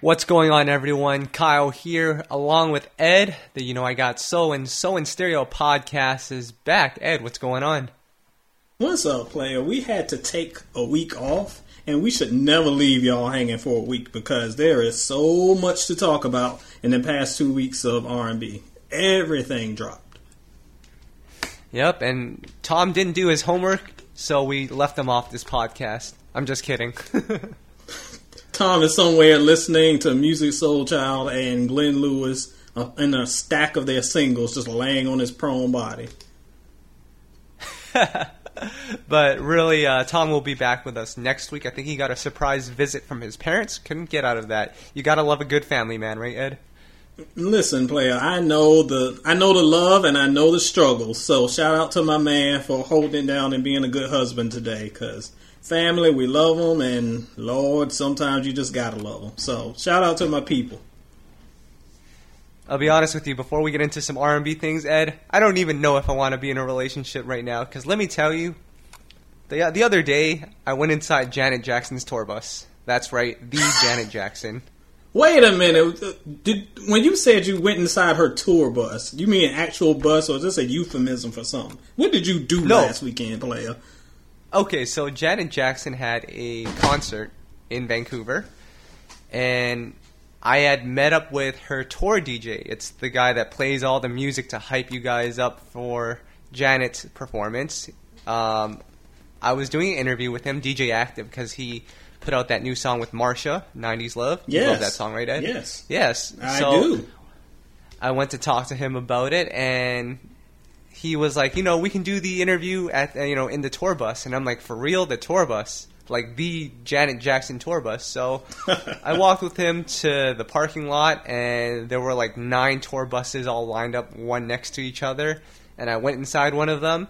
What's going on, everyone? Kyle here, along with Ed. The You Know I Got So and So in Stereo podcast is back. Ed, what's going on? What's up, player? We had to take a week off, and we should never leave y'all hanging for a week because there is so much to talk about in the past two weeks of R&B. Everything dropped. Yep, and Tom didn't do his homework, so we left him off this podcast. I'm just kidding. Tom is somewhere listening to Musiq Soulchild and Glenn Lewis uh, in a stack of their singles, just laying on his prone body. but really, uh, Tom will be back with us next week. I think he got a surprise visit from his parents. Couldn't get out of that. You gotta love a good family, man, right, Ed? Listen, player, I know the I know the love and I know the struggle. So shout out to my man for holding down and being a good husband today, because family, we love them, and Lord, sometimes you just gotta love them. So shout out to my people. I'll be honest with you. Before we get into some R and B things, Ed, I don't even know if I want to be in a relationship right now. Because let me tell you, the the other day I went inside Janet Jackson's tour bus. That's right, the Janet Jackson. Wait a minute. Uh, did when you said you went inside her tour bus, you mean an actual bus, or is this a euphemism for something? What did you do No. last weekend, player? Okay, so Janet Jackson had a concert in Vancouver, and I had met up with her tour DJ. It's the guy that plays all the music to hype you guys up for Janet's performance. Um, I was doing an interview with him, DJ Aktive, because he put out that new song with Marsha, "90s Love." You love Yes. that song, right, Ed? Yes. Yes. I so do. I went to talk to him about it, and he was like, you know, we can do the interview at uh, you know in the tour bus, and I'm like, for real, the tour bus, like the Janet Jackson tour bus. So I walked with him to the parking lot, and there were like nine tour buses all lined up, one next to each other, and I went inside one of them.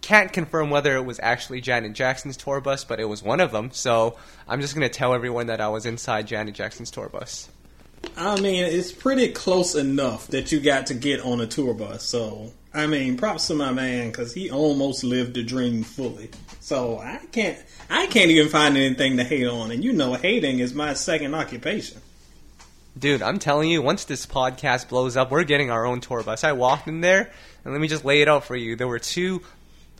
Can't confirm whether it was actually Janet Jackson's tour bus, but it was one of them. So I'm just gonna tell everyone that I was inside Janet Jackson's tour bus. I mean, it's pretty close enough that you got to get on a tour bus. So, I mean, props to my man because he almost lived the dream fully. So I can't, I can't even find anything to hate on. And you know, hating is my second occupation. Dude, I'm telling you, once this podcast blows up, we're getting our own tour bus. I walked in there, and let me just lay it out for you. There were two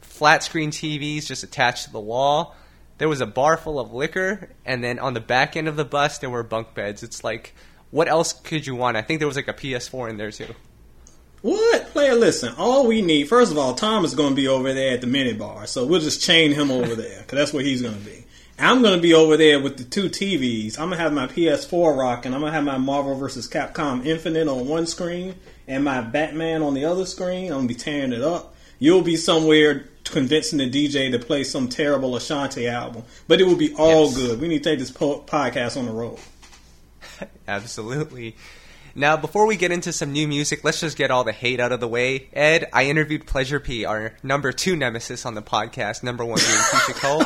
flat screen TVs just attached to the wall. There was a bar full of liquor, and then on the back end of the bus, there were bunk beds. It's like, what else could you want? I think there was like a PS4 in there too. What player? Listen, all we need. First of all, Tom is going to be over there at the mini bar, so we'll just chain him over there because that's where he's going to be. I'm going to be over there with the two TVs. I'm going to have my PS4 rocking. I'm going to have my Marvel vs. Capcom Infinite on one screen and my Batman on the other screen. I'm going to be tearing it up. You'll be somewhere convincing the DJ to play some terrible Ashanti album, but it will be all Yes. good. We need to take this po- podcast on the road. Absolutely. Now, before we get into some new music, let's just get all the hate out of the way. Ed, I interviewed Pleasure P, our number two nemesis on the podcast, number one being Keyshia Cole.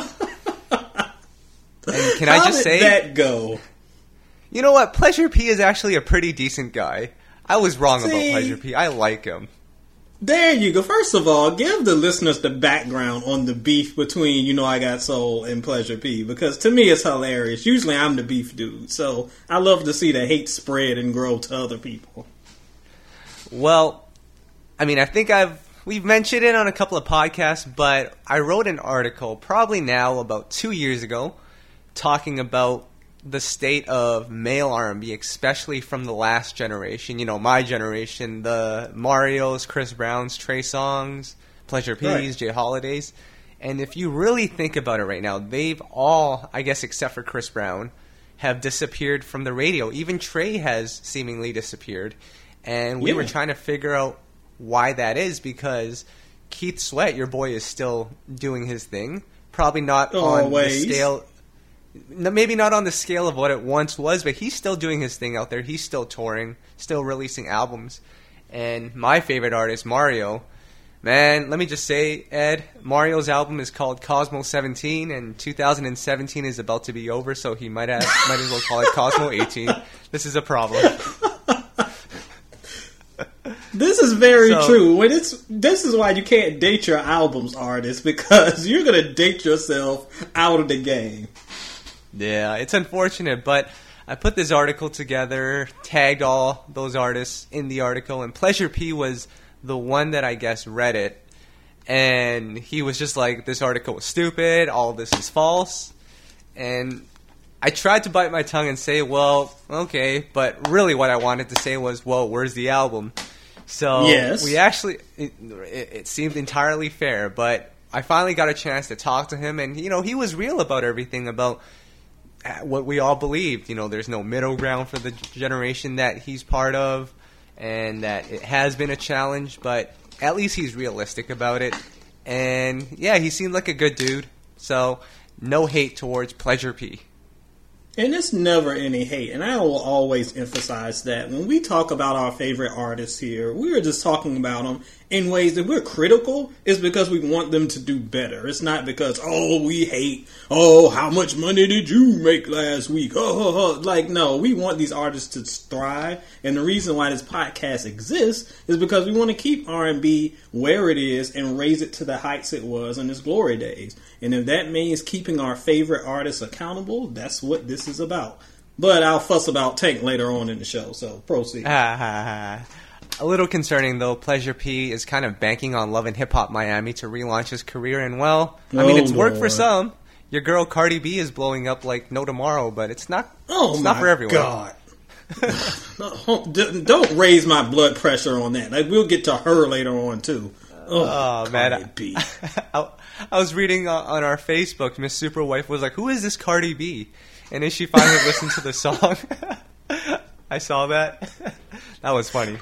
And can I just say, that go? You know what? Pleasure P is actually a pretty decent guy. I was wrong about Pleasure P. I like him. There you go. First of all, give the listeners the background on the beef between You Know I Got Soul and Pleasure P because to me it's hilarious. Usually I'm the beef dude, so I love to see the hate spread and grow to other people. Well, I mean, I think I've we've mentioned it on a couple of podcasts, but I wrote an article probably now about two years ago talking about the state of male R&B, especially from the last generation. You know, my generation, the Mario's, Chris Brown's, Trey Songz, Pleasure P's, Right. J. Holiday's. And if you really think about it right now, they've all, I guess except for Chris Brown, have disappeared from the radio. Even Trey has seemingly disappeared. And we Yeah. were trying to figure out why that is because Keith Sweat, your boy, is still doing his thing. Probably not oh, on the scale maybe not on the scale of what it once was, but he's still doing his thing out there. He's still touring, still releasing albums. And my favorite artist, Mario, man, let me just say, Ed, Mario's album is called Cosmo 17, and 2017 is about to be over, so he might have, might as well call it Cosmo 18. This is a problem. This is very So- true. When it's this is why you can't date your albums artist because you're gonna date yourself out of the game. Yeah, it's unfortunate, but I put this article together, tagged all those artists in the article, and Pleasure P was the one that I guess read it. And he was just like, this article was stupid, all this is false. And I tried to bite my tongue and say, well, okay, but really what I wanted to say was, well, where's the album? So Yes. we actually, it, it, it seemed entirely fair, but I finally got a chance to talk to him, and you know he was real about everything about what we all believed. You know, there's no middle ground for the generation that he's part of, and that it has been a challenge, but at least he's realistic about it. And yeah, he seemed like a good dude. So no hate towards Pleasure P. And it's never any hate. And I will always emphasize that when we talk about our favorite artists here, we are just talking about them in ways that we're critical is because we want them to do better. It's not because, oh, we hate, oh, how much money did you make last week? Oh, oh, oh. like, no, we want these artists to thrive. And the reason why this podcast exists is because we want to keep R&B where it is and raise it to the heights it was in its glory days. And if that means keeping our favorite artists accountable, that's what this is about. But I'll fuss about Tank later on in the show, so proceed. A little concerning though. Pleasure P is kind of banking on Love and Hip Hop Miami to relaunch his career, and well, I mean Oh, it's worked for some. Your girl Cardi B is blowing up like no tomorrow, but it's not. Oh it's my not for everyone. God. No, Don't raise my blood pressure on that. Like, we'll get to her later on too. Oh, Oh man, Cardi B. I, I was reading uh, on our Facebook. Miss Superwife was like, "Who is this Cardi B?" And then she finally listened to the song. I saw that. that was funny.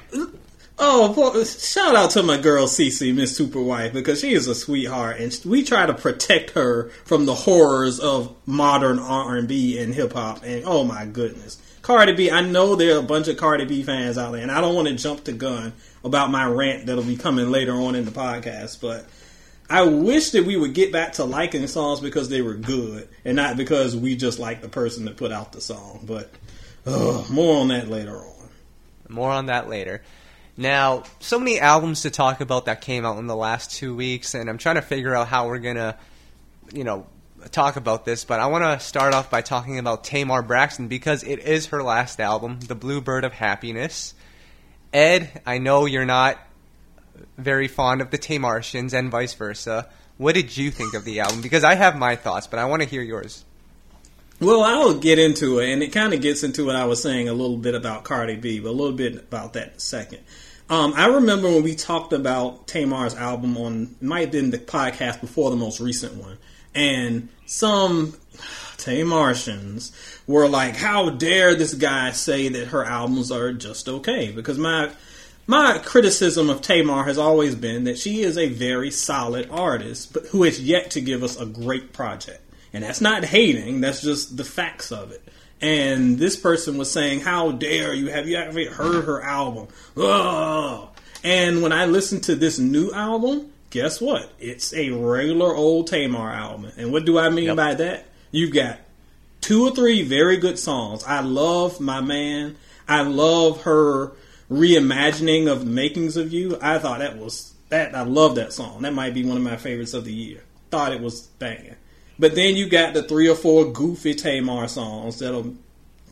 Oh, well, shout out to my girl Cece, Miss Superwife, because she is a sweetheart, and we try to protect her from the horrors of modern R and B and hip hop. And oh my goodness, Cardi B! I know there are a bunch of Cardi B fans out there, and I don't want to jump the gun about my rant that'll be coming later on in the podcast, but I wish that we would get back to liking songs because they were good, and not because we just like the person that put out the song. But ugh, more on that later on. More on that later. Now, so many albums to talk about that came out in the last two weeks, and I'm trying to figure out how we're gonna, you know, talk about this. But I want to start off by talking about Tamar Braxton because it is her last album, The Bluebird of Happiness. Ed, I know you're not very fond of the Tamartians and vice versa. What did you think of the album? Because I have my thoughts, but I want to hear yours. Well, I'll get into it, and it kind of gets into what I was saying a little bit about Cardi B, but a little bit about that in a second. Um, I remember when we talked about Tamar's album on, might have been the podcast before the most recent one, and some Tamartians were like, "How dare this guy say that her albums are just okay?" Because my my criticism of Tamar has always been that she is a very solid artist, but who has yet to give us a great project. And that's not hating, that's just the facts of it. And this person was saying, How dare you? Have you ever heard her album? Ugh. And when I listened to this new album, guess what? It's a regular old Tamar album. And what do I mean Yep. by that? You've got two or three very good songs. I love my man. I love her reimagining of the makings of you. I thought that was that. I love that song. That might be one of my favorites of the year. Thought it was banging. But then you got the three or four goofy Tamar songs that are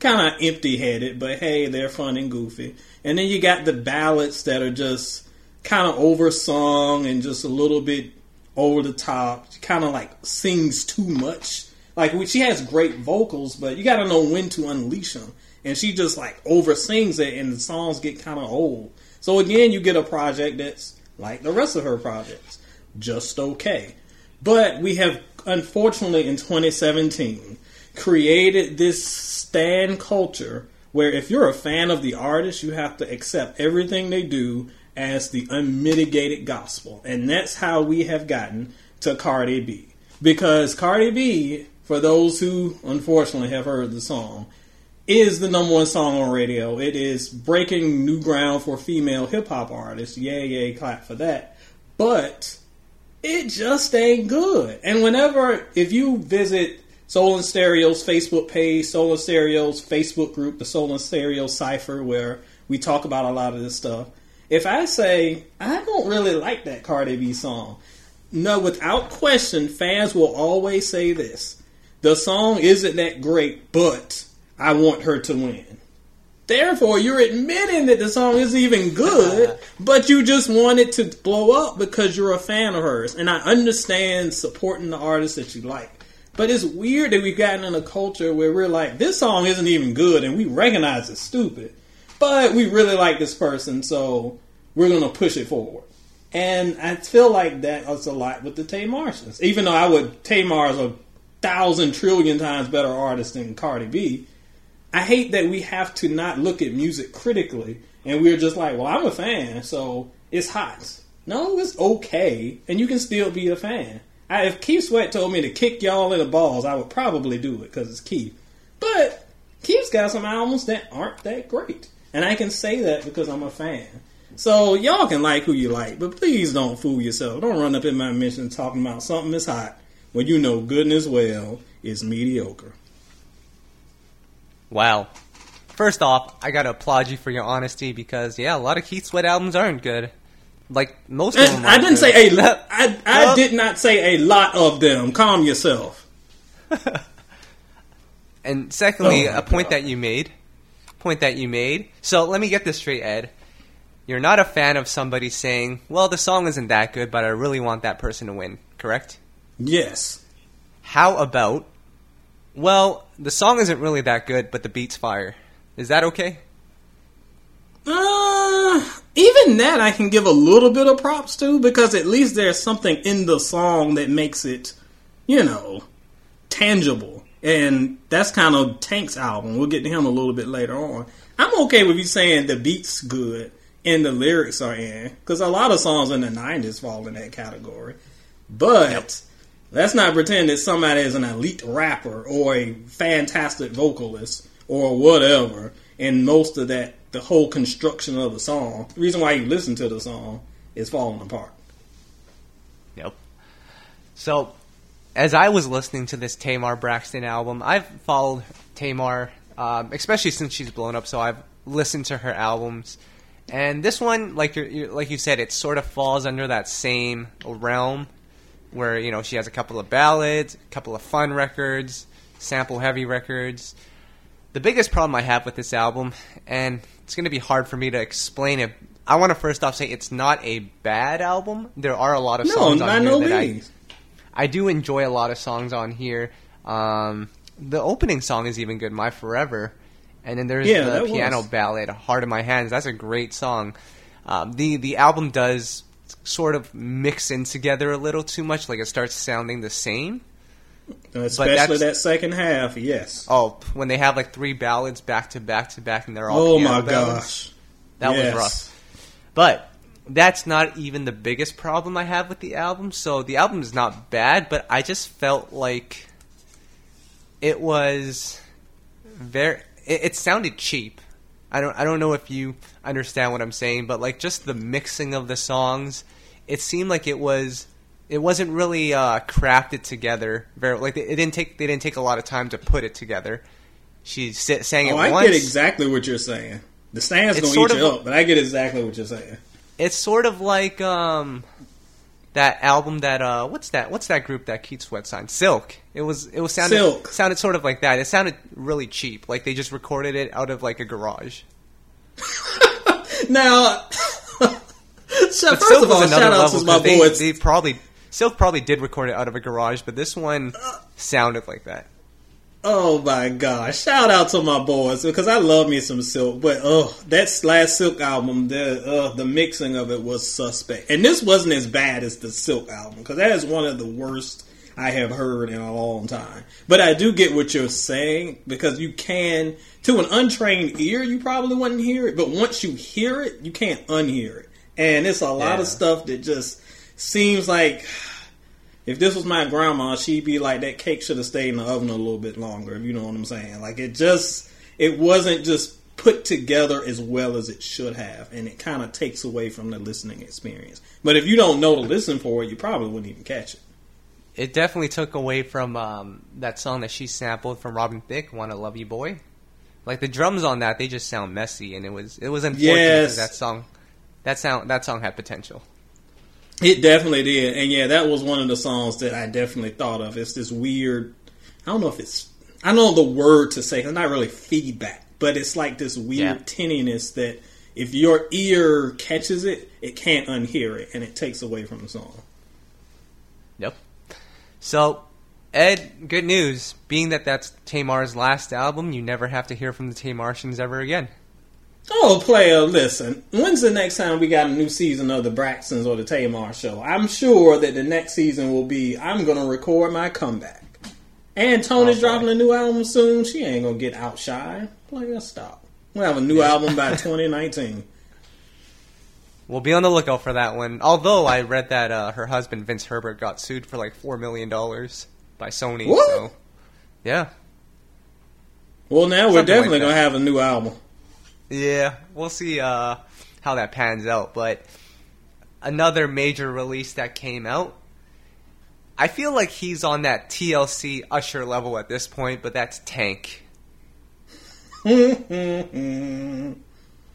kind of empty headed, but hey, they're fun and goofy. And then you got the ballads that are just kind of oversung and just a little bit over the top. She kind of like sings too much. Like she has great vocals, but you got to know when to unleash them. And she just like oversings it, and the songs get kind of old. So again, you get a project that's like the rest of her projects, just okay. But we have, unfortunately, in 2017, created this stan culture where if you're a fan of the artist, you have to accept everything they do as the unmitigated gospel. And that's how we have gotten to Cardi B. Because Cardi B, for those who unfortunately have heard the song, is the number one song on radio. It is breaking new ground for female hip hop artists. Yay, yay, clap for that. But it just ain't good. And whenever, if you visit Soul and Stereo's Facebook page, Soul and Stereo's Facebook group, the Soul and Stereo Cipher, where we talk about a lot of this stuff, if I say, I don't really like that Cardi B song, no, without question, fans will always say this. The song isn't that great, but I want her to win. Therefore, you're admitting that the song isn't even good, uh-huh. but you just want it to blow up because you're a fan of hers. And I understand supporting the artist that you like. But it's weird that we've gotten in a culture where we're like, this song isn't even good and we recognize it's stupid. But we really like this person, so we're going to push it forward. And I feel like that was a lot with the Tamartians. Even though I would, Tamar is a thousand trillion times better artist than Cardi B. I hate that we have to not look at music critically and we're just like, well, I'm a fan, so it's hot. No, it's okay, and you can still be a fan. I, if Keith Sweat told me to kick y'all in the balls, I would probably do it because it's Keith. But Keith's got some albums that aren't that great, and I can say that because I'm a fan. So y'all can like who you like, but please don't fool yourself. Don't run up in my mention talking about something that's hot when you know goodness well is mediocre. Wow. First off, I gotta applaud you for your honesty because yeah, a lot of Keith Sweat albums aren't good. Like most of them. I didn't aren't say a lot. I, I Well- did not say a lot of them. Calm yourself. And secondly, Oh a point God. that you made, point that you made. So let me get this straight, Ed. You're not a fan of somebody saying, "Well, the song isn't that good, but I really want that person to win." Correct? Yes. How about, well, the song isn't really that good, but the beat's fire. Is that okay? Uh, even that I can give a little bit of props to because at least there's something in the song that makes it, you know, tangible. And that's kind of Tank's album. We'll get to him a little bit later on. I'm okay with you saying the beat's good and the lyrics are in because a lot of songs in the 90s fall in that category. But. Let's not pretend that somebody is an elite rapper or a fantastic vocalist or whatever. And most of that, the whole construction of the song, the reason why you listen to the song is falling apart. Yep. So, as I was listening to this Tamar Braxton album, I've followed Tamar, um, especially since she's blown up. So I've listened to her albums, and this one, like you're, like you said, it sort of falls under that same realm, where you know she has a couple of ballads, a couple of fun records, sample heavy records. The biggest problem I have with this album, and it's going to be hard for me to explain it. I want to first off say it's not a bad album. There are a lot of No, songs on here no that I. I do enjoy a lot of songs on here. Um, the opening song is even good, "My Forever," and then there's Yeah, the piano was. ballad, "Heart in My Hands." That's a great song. Um, the the album does sort of mix in together a little too much, like it starts sounding the same. Uh, especially that second half, yes. Oh, when they have like three ballads back to back to back, and they're all Oh my ballads, gosh. that Yes. was rough. But that's not even the biggest problem I have with the album. So the album is not bad, but I just felt like it was very. It, it sounded cheap. I don't. I don't know if you understand what I'm saying, but like just the mixing of the songs, it seemed like it was. It wasn't really uh, crafted together. Very like it didn't take. They didn't take a lot of time to put it together. She sa- sang it Oh, I once. get exactly what you're saying. The stand's It's gonna sort eat you up, but I get exactly what you're saying. It's sort of like um that album that uh what's that what's that group that Keith Sweat signed? Silk. It was it was sounded Silk. sounded sort of like that. It sounded really cheap. Like they just recorded it out of like a garage. Now, shout- But first Silk of all, was another shout out to my they, boys. they probably Silk probably did record it out of a garage, but this one sounded like that. Oh my gosh! Shout out to my boys because I love me some Silk, but oh, that last Silk album, the uh, the mixing of it was suspect, and this wasn't as bad as the Silk album because that is one of the worst I have heard in a long time. But I do get what you're saying because you can, to an untrained ear, you probably wouldn't hear it, but once you hear it, you can't unhear it, and it's a lot Yeah. of stuff that just seems like if this was my grandma, she'd be like, that cake should have stayed in the oven a little bit longer, if you know what I'm saying. Like, it just, it wasn't just put together as well as it should have, and it kind of takes away from the listening experience. But if you don't know to listen for it, you probably wouldn't even catch it. It definitely took away from um, that song that she sampled from Robin Thicke, "Wanna Love You Boy." Like the drums on that, they just sound messy, and it was it was unfortunate Yes. that song, that sound that song had potential. It definitely did, and yeah, that was one of the songs that I definitely thought of. It's this weird. I don't know if it's. I know the word to say. It's not really feedback, but it's like this weird Yeah. tinniness that if your ear catches it, it can't unhear it, and it takes away from the song. Yep. So, Ed, good news. Being that that's Tamar's last album, you never have to hear from the Tamartians ever again. Oh, player, listen. When's the next time we got a new season of the Braxtons or the Tamar show? I'm sure that the next season will be I'm gonna record my comeback. And Toni's boy. dropping a new album soon. She ain't gonna get outshined. Player, stop. We'll have a new album by 2019. We'll be on the lookout for that one. Although I read that uh, her husband Vince Herbert got sued for like four million dollars by Sony. What? So, yeah, Well, now we're Something like definitely gonna have a new album. Yeah. We'll see uh, how that pans out. But another major release that came out. I feel like he's on that TLC Usher level at this point, but that's Tank.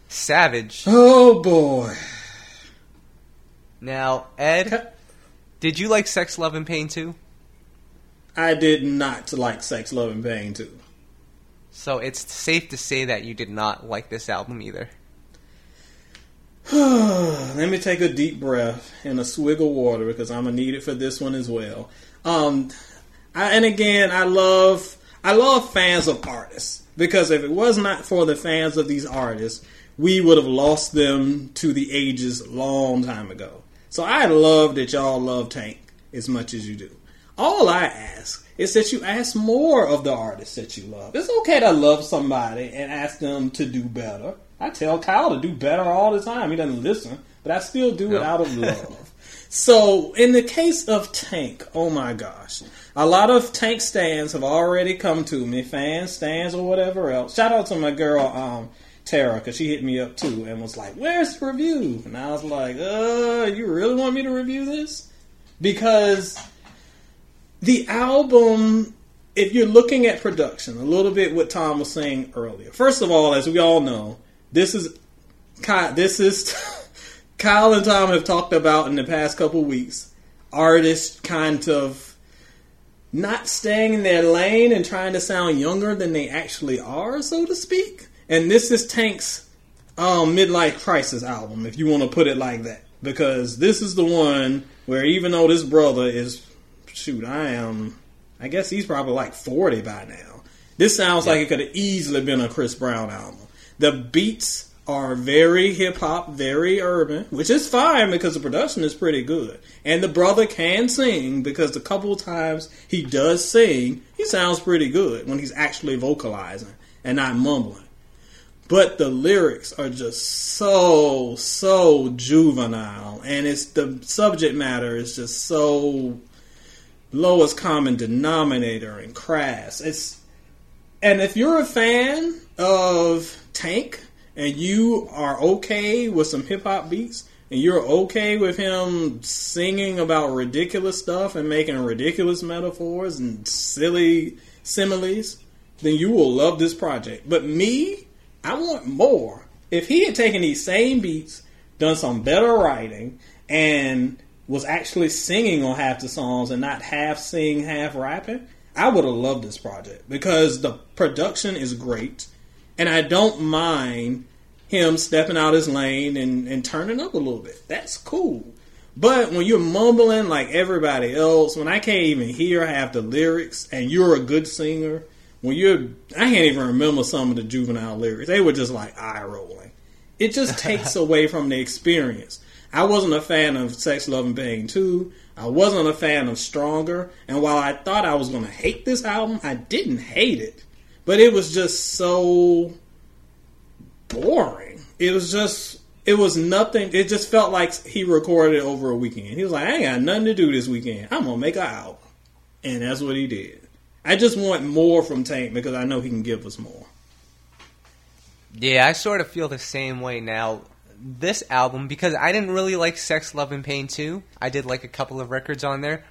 Savage. oh boy. Now, Ed, did you like Sex, Love, and Pain 2? I did not like Sex, Love, and Pain 2. So it's safe to say that you did not like this album either. Let me take a deep breath and a swig of water because I'm gonna need it for this one as well. Um, I, and again, I love I love fans of artists because if it was not for the fans of these artists, we would have lost them to the ages long time ago. So I love that y'all love Tank as much as you do. All I ask is that you ask more of the artists that you love. It's okay to love somebody and ask them to do better. I tell Kyle to do better all the time. He doesn't listen, but I still do it out of love. so, in the case of Tank, oh my gosh, a lot of Tank stans have already come to me, fans, stans, or whatever else. Shout out to my girl um, Tara because she hit me up too and was like, "Where's the review?" And I was like, "Uh, you really want me to review this?" Because the album if you're looking at production a little bit what tom was saying earlier. First of all as we all know this is Ky- this is kyle and tom have talked about in the past couple weeks. Artists kind of not staying in their lane and trying to sound younger than they actually are so to speak. And this is tank's um, midlife crisis album, if you want to put it like that, because this is the one where even though this brother is, shoot, I am, I guess he's probably like forty by now. This sounds like it could have easily been a Chris Brown album. The beats are very hip hop, very urban, which is fine because the production is pretty good, and the brother can sing because the couple of times he does sing, he sounds pretty good when he's actually vocalizing and not mumbling. But the lyrics are just so so juvenile, and it's the subject matter is just so lowest common denominator and crass. It's and if you're a fan of Tank and you are okay with some hip hop beats and you're okay with him singing about ridiculous stuff and making ridiculous metaphors and silly similes, then you will love this project. But me, I want more. If he had taken these same beats, done some better writing, and was actually singing on half the songs and not half sing, half rapping, I would have loved this project because the production is great, and I don't mind him stepping out his lane and, and turning up a little bit. That's cool. But when you're mumbling like everybody else, when I can't even hear half the lyrics, and you're a good singer, when you're, I can't even remember some of the juvenile lyrics. They were just like eye rolling. It just takes away from the experience. I wasn't a fan of Sex, Love, and Pain 2. I wasn't a fan of Stronger. And while I thought I was going to hate this album, I didn't hate it. But it was just so boring. It was just, it was nothing. It just felt like he recorded it over a weekend. He was like, I ain't got nothing to do this weekend. I'm going to make an album. And that's what he did. I just want more from Tank because I know he can give us more. Yeah, I sort of feel the same way now. This album, because I didn't really like Sex, Love, and Pain 2. I did like a couple of records on there.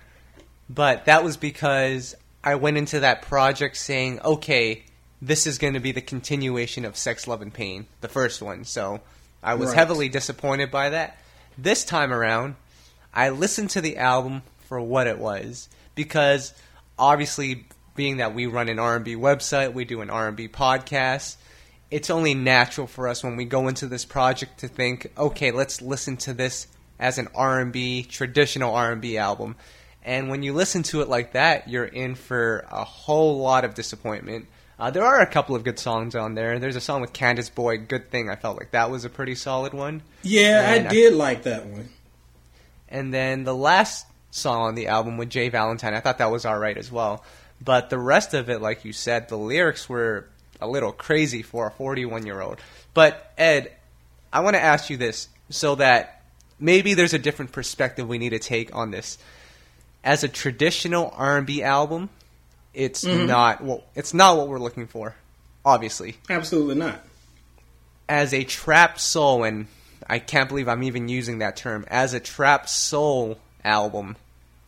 But that was because I went into that project saying, okay, this is going to be the continuation of Sex, Love, and Pain, the first one. So I was Right. heavily disappointed by that. This time around, I listened to the album for what it was. Because obviously, being that we run an R&B website, we do an R&B podcast, it's only natural for us when we go into this project to think, okay, let's listen to this as an R&B traditional R&B album. And when you listen to it like that, you're in for a whole lot of disappointment. Uh, there are a couple of good songs on there. There's a song with Candice Boyd, "Good Thing." I felt like that was a pretty solid one. Yeah, And I did like that one. And then the last song on the album with J. Valentine, I thought that was alright as well. But the rest of it, like you said, the lyrics were a little crazy for a 41 year old. But Ed, I want to ask you this so that maybe there's a different perspective we need to take on this. As a traditional R&B album, it's mm-hmm. not well, it's not what we're looking for, obviously Absolutely not. as a trap soul, and I can't believe I'm even using that term, as a trap soul album,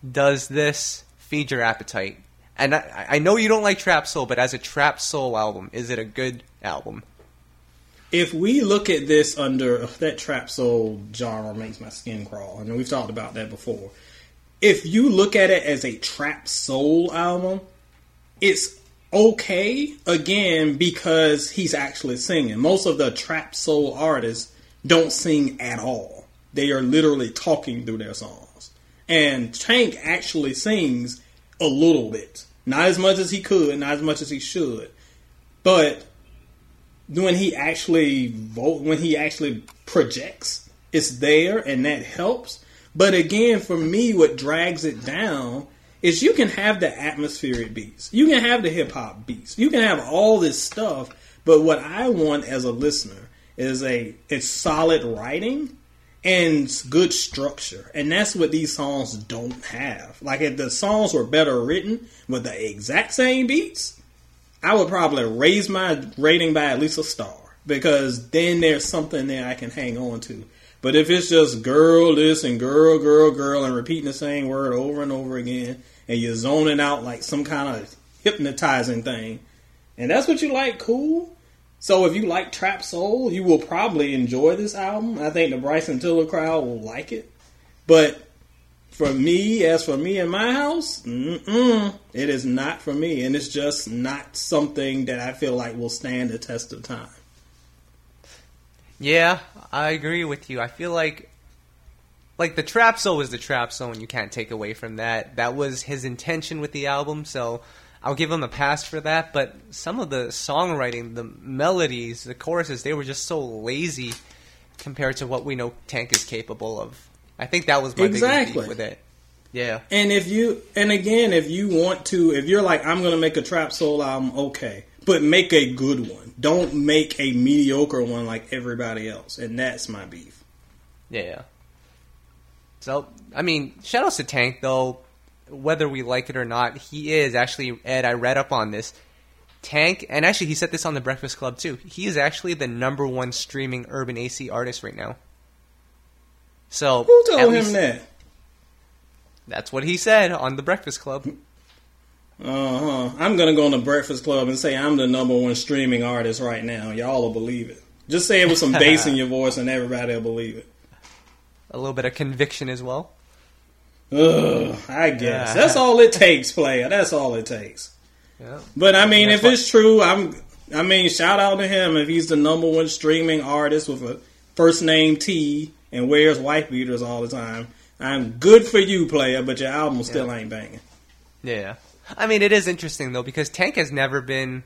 does this feed your appetite? And I, I know you don't like trap soul, but as a trap soul album, is it a good album? If we look at this under that trap soul genre makes my skin crawl, I and we've talked about that before. If you look at it as a trap soul album, it's okay again because he's actually singing. Most of the trap soul artists don't sing at all. They are literally talking through their songs. And Tank actually sings a little bit. Not as much as he could, not as much as he should. But when he actually vote when he actually projects it's there and that helps. But again for me what drags it down is you can have the atmospheric beats. You can have the hip-hop beats. You can have all this stuff. But what i want as a listener is a it's solid writing and good structure and that's what these songs don't have like if the songs were better written with the exact same beats I would probably raise my rating by at least a star because then there's something there I can hang on to. But if it's just girl this and girl, girl, girl, and repeating the same word over and over again, and you're zoning out like some kind of hypnotizing thing, and that's what you like, cool. So if you like trap soul, you will probably enjoy this album. I think the Bryson Tiller crowd will like it. But for me, as for me in my house, it is not for me, and it's just not something that I feel like will stand the test of time. Yeah, I agree with you. I feel like like the trap soul was the trap soul and you can't take away from that. That was his intention with the album, so I'll give him a pass for that, but some of the songwriting, the melodies, the choruses, they were just so lazy compared to what we know Tank is capable of. I think that was my Exactly. biggest beef with it. Yeah. And if you, and again, if you want to, if you're like, I'm going to make a trap soul album, okay, but make a good one. Don't make a mediocre one like everybody else, and that's my beef. Yeah. So, I mean, shout outs to Tank, though. Whether we like it or not, he is actually, Ed, I read up on this. Tank, and actually, he said this on the Breakfast Club, too. He is actually the number one streaming urban AC artist right now. So, Who told him least- that? That's what he said on the Breakfast Club. Uh huh. I'm gonna go on the Breakfast Club and say I'm the number one streaming artist right now. Y'all will believe it. Just say it with some bass in your voice, and everybody will believe it. A little bit of conviction as well. Ugh, I guess Yeah. that's all it takes, player. That's all it takes. Yeah. But I mean, if it's true, I'm. I mean, shout out to him if he's the number one streaming artist with a first name T and wears wife beaters all the time. I'm good for you, player, but your album still ain't banging. Yeah. I mean, it is interesting though because Tank has never been.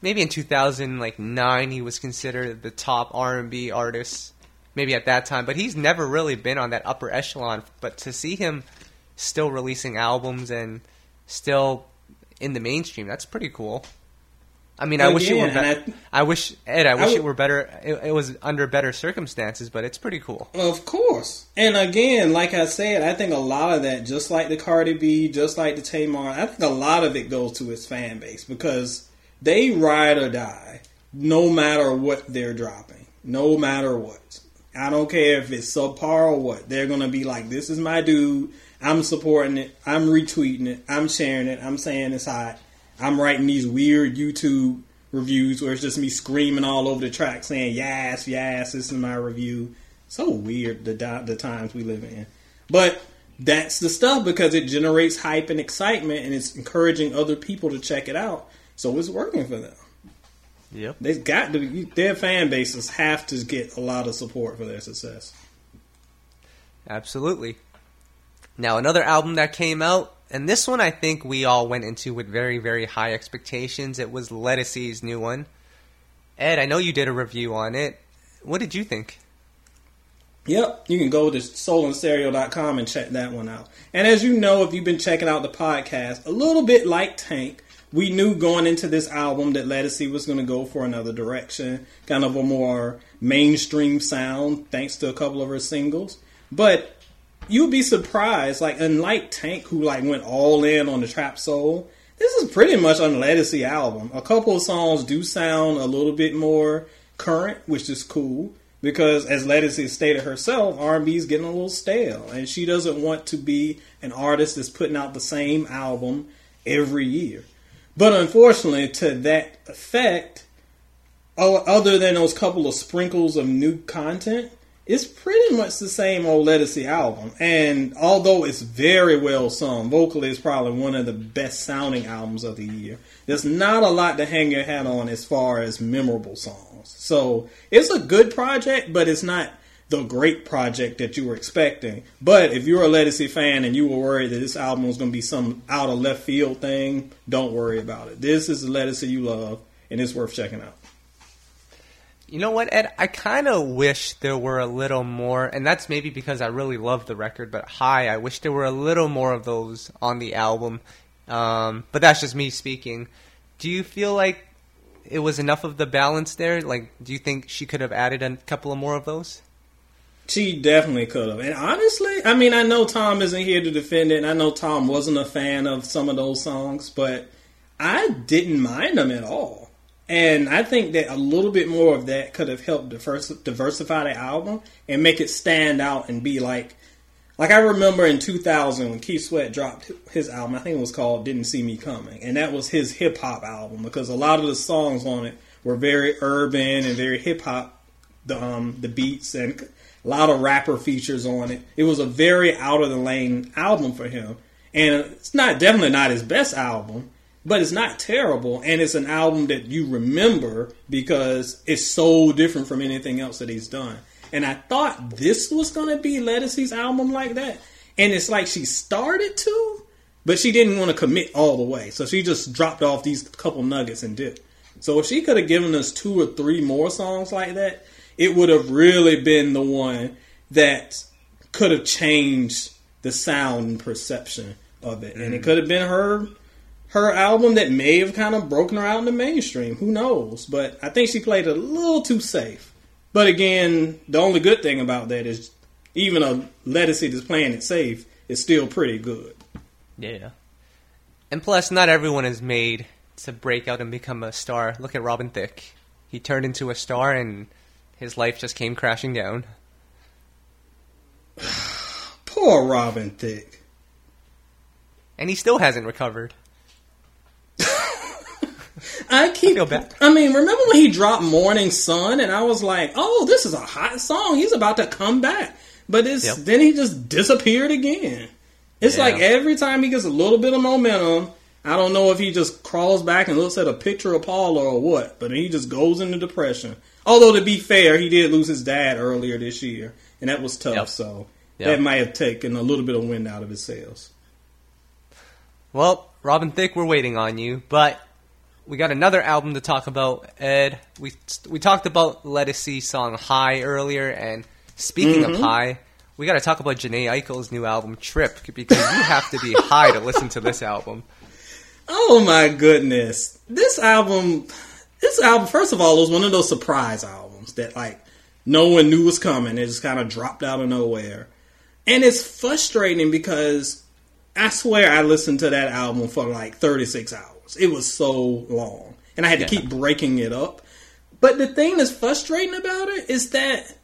Maybe in 2009 he was considered the top R&B artist. Maybe at that time, but he's never really been on that upper echelon. But to see him still releasing albums and still in the mainstream, that's pretty cool. I mean, I wish it were. Again, Be- and I, wish Ed. I wish it were better. It, it was under better circumstances, but it's pretty cool. Of course. And again, like I said, I think a lot of that, just like the Cardi B, just like the Tamar, I think a lot of it goes to his fan base because they ride or die no matter what they're dropping. No matter what. I don't care if it's subpar or what. They're going to be like, this is my dude. I'm supporting it. I'm retweeting it. I'm sharing it. I'm saying it's hot. I'm writing these weird YouTube reviews where it's just me screaming all over the track saying, yes, yes, this is my review. So weird the the times we live in. But that's the stuff because it generates hype and excitement and it's encouraging other people to check it out. So it's working for them. Yep. They've got to, their fan bases have to get a lot of support for their success. Absolutely. Now, another album that came out, and this one I think we all went into with very, very high expectations. It was Ledisi's new one. Ed, I know you did a review on it. What did you think? Yep, you can go to soulandstereo.com and check that one out. And as you know, if you've been checking out the podcast, a little bit like Tank, we knew going into this album that Ledisi was going to go for another direction, kind of a more mainstream sound, thanks to a couple of her singles. But you'd be surprised, like unlike Tank, who like went all in on the trap soul, this is pretty much a Ledisi album. A couple of songs do sound a little bit more current, which is cool because as Ledisi stated herself, R&B is getting a little stale, and she doesn't want to be an artist that's putting out the same album every year. But unfortunately, to that effect, other than those couple of sprinkles of new content, it's pretty much the same old Ledisi album. And although it's very well sung, vocally it's probably one of the best sounding albums of the year. There's not a lot to hang your hat on as far as memorable songs. So it's a good project, but it's not the great project that you were expecting. But if you're a Ledisi fan and you were worried that this album was going to be some out of left field thing, don't worry about it. This is the Ledisi you love, and it's worth checking out. You know what, Ed? I kind of wish there were a little more, and that's maybe because I really love the record, but hi, I wish there were a little more of those on the album. Um, but that's just me speaking. Do you feel like it was enough of the balance there? Like, do you think she could have added a couple of more of those? She definitely could have. And honestly, I mean, I know Tom isn't here to defend it, and I know Tom wasn't a fan of some of those songs, but I didn't mind them at all. And I think that a little bit more of that could have helped diversify the album and make it stand out and be like, like I remember in 2000 when Keith Sweat dropped his album, I think it was called "Didn't See Me Coming," and that was his hip hop album because a lot of the songs on it were very urban and very hip hop. The um, the beats and a lot of rapper features on it. It was a very out of the lane album for him, and it's not definitely not his best album, but it's not terrible, and it's an album that you remember because it's so different from anything else that he's done. And I thought this was going to be Ledisi's album like that. And it's like she started to, but she didn't want to commit all the way. So she just dropped off these couple nuggets and did. So if she could have given us two or three more songs like that, it would have really been the one that could have changed the sound and perception of it. Mm-hmm. And it mm. could have been her her album that may have kind of broken her out in the mainstream. Who knows? But I think she played a little too safe. But again, the only good thing about that is even a Ledisi that's playing it safe is still pretty good. Yeah. And plus, not everyone is made to break out and become a star. Look at Robin Thicke. He turned into a star and his life just came crashing down. Poor Robin Thicke. And he still hasn't recovered. I keep. I. I mean, remember when he dropped "Morning Sun" and I was like, "Oh, this is a hot song. He's about to come back." But it's yep. then he just disappeared again. It's yeah. like every time he gets a little bit of momentum, I don't know if he just crawls back and looks at a picture of Paula or what, but he just goes into depression. Although to be fair, he did lose his dad earlier this year, and that was tough. Yep. So yep. that might have taken a little bit of wind out of his sails. Well, Robin Thicke, we're waiting on you, but we got another album to talk about, Ed. We we talked about Ledisi song High earlier, and speaking mm-hmm. of high, we got to talk about Jhené Aiko's new album Trip because you have to be high to listen to this album. Oh my goodness, this album, this album. First of all, it was one of those surprise albums that like no one knew was coming. It just kind of dropped out of nowhere, and it's frustrating because I swear I listened to that album for like thirty six hours. It was so long, and I had to yeah. keep breaking it up. But the thing that's frustrating about it is that,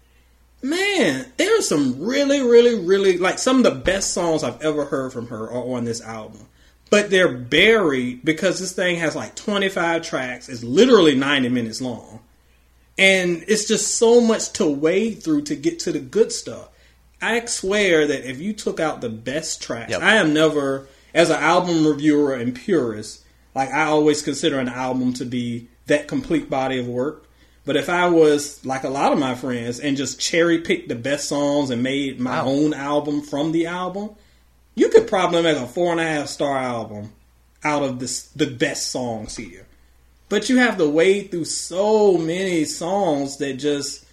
man, there are some really, really, really like some of the best songs I've ever heard from her are on this album. But they're buried because this thing has like 25 tracks. It's literally 90 minutes long. And it's just so much to wade through to get to the good stuff. I swear that if you took out the best tracks, Yep. I am never, as an album reviewer and purist, like I always consider an album to be that complete body of work. But if I was like a lot of my friends and just cherry picked the best songs and made my Wow. own album from the album, you could probably make a four and a half star album out of this the best songs here. But you have to wade through so many songs that just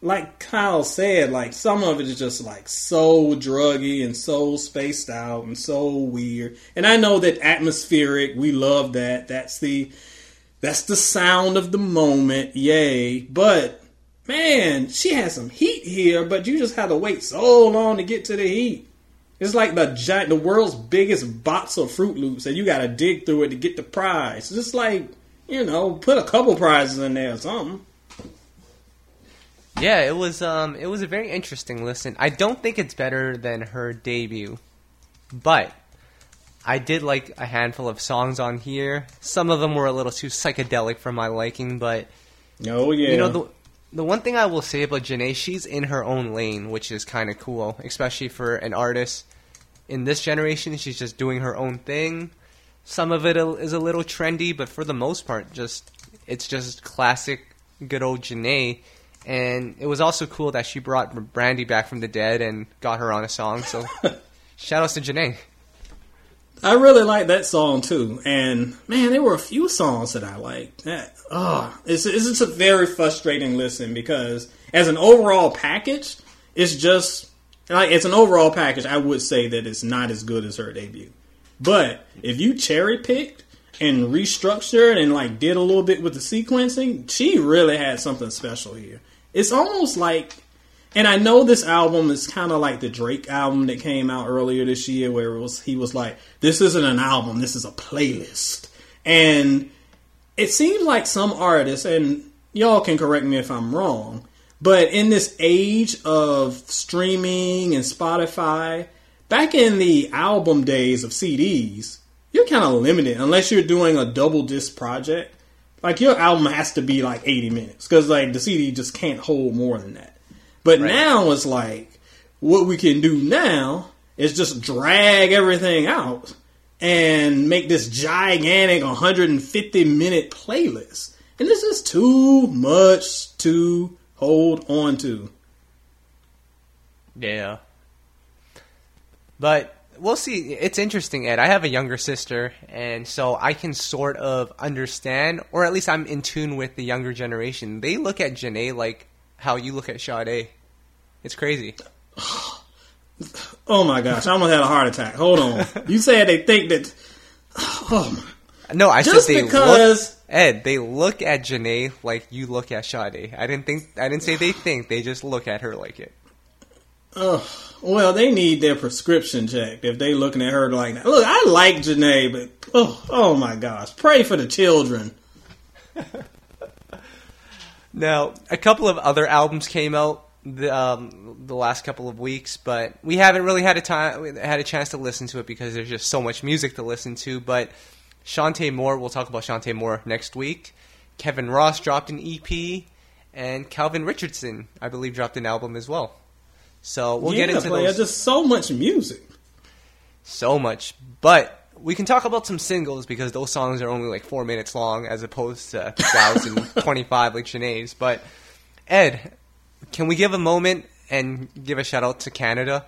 like Kyle said, like some of it is just like so druggy and so spaced out and so weird. And I know that atmospheric, we love that. That's the that's the sound of the moment, yay. But man, she has some heat here, but you just have to wait so long to get to the heat. It's like the giant, the world's biggest box of Fruit Loops, and you got to dig through it to get the prize. Just like you know, put a couple prizes in there or something. Yeah, it was um it was a very interesting listen. I don't think it's better than her debut, but I did like a handful of songs on here. Some of them were a little too psychedelic for my liking, but Oh yeah, you know the the one thing I will say about Jhené, she's in her own lane, which is kind of cool, especially for an artist in this generation. She's just doing her own thing. Some of it is a little trendy, but for the most part, just it's just classic, good old Jhené. And it was also cool that she brought Brandy back from the dead and got her on a song. So, shout outs to Jhené. I really like that song too. And man, there were a few songs that I liked. That oh, it's it's just a very frustrating listen because as an overall package, it's just like it's an overall package. I would say that it's not as good as her debut. But if you cherry picked and restructured and like did a little bit with the sequencing, she really had something special here. It's almost like and I know this album is kind of like the Drake album that came out earlier this year, where it was he was like, "This isn't an album, this is a playlist," and it seems like some artists, and y'all can correct me if I'm wrong, but in this age of streaming and Spotify, back in the album days of CDs, you're kind of limited unless you're doing a double disc project. Like your album has to be like 80 minutes because like the CD just can't hold more than that. But Right. now it's like what we can do now is just drag everything out and make this gigantic 150 minute playlist. And this is too much to hold on to. Yeah. But we'll see. It's interesting, Ed. I have a younger sister, and so I can sort of understand, or at least I'm in tune with the younger generation. They look at Jhené like how you look at Sade. It's crazy. Oh my gosh, I almost had a heart attack. Hold on. You said they think that. Oh my. No, I Just said they because- look. Ed, they look at Jhené like you look at Sade. I didn't think. I didn't say they think. They just look at her like it. Oh, well, they need their prescription checked if they looking at her like that. Look, I like Jhené, but oh, oh my gosh, pray for the children. Now, a couple of other albums came out the um, the last couple of weeks, but we haven't really had a time had a chance to listen to it because there's just so much music to listen to. But Chanté Moore, we'll talk about Chanté Moore next week. Kevin Ross dropped an EP, and Calvin Richardson, I believe, dropped an album as well. So we'll yeah, get into player, those just so much music. so much, but we can talk about some singles because those songs are only like four minutes long as opposed to 2025 like Sinead's. But Ed, can we give a moment and give a shout out to Canada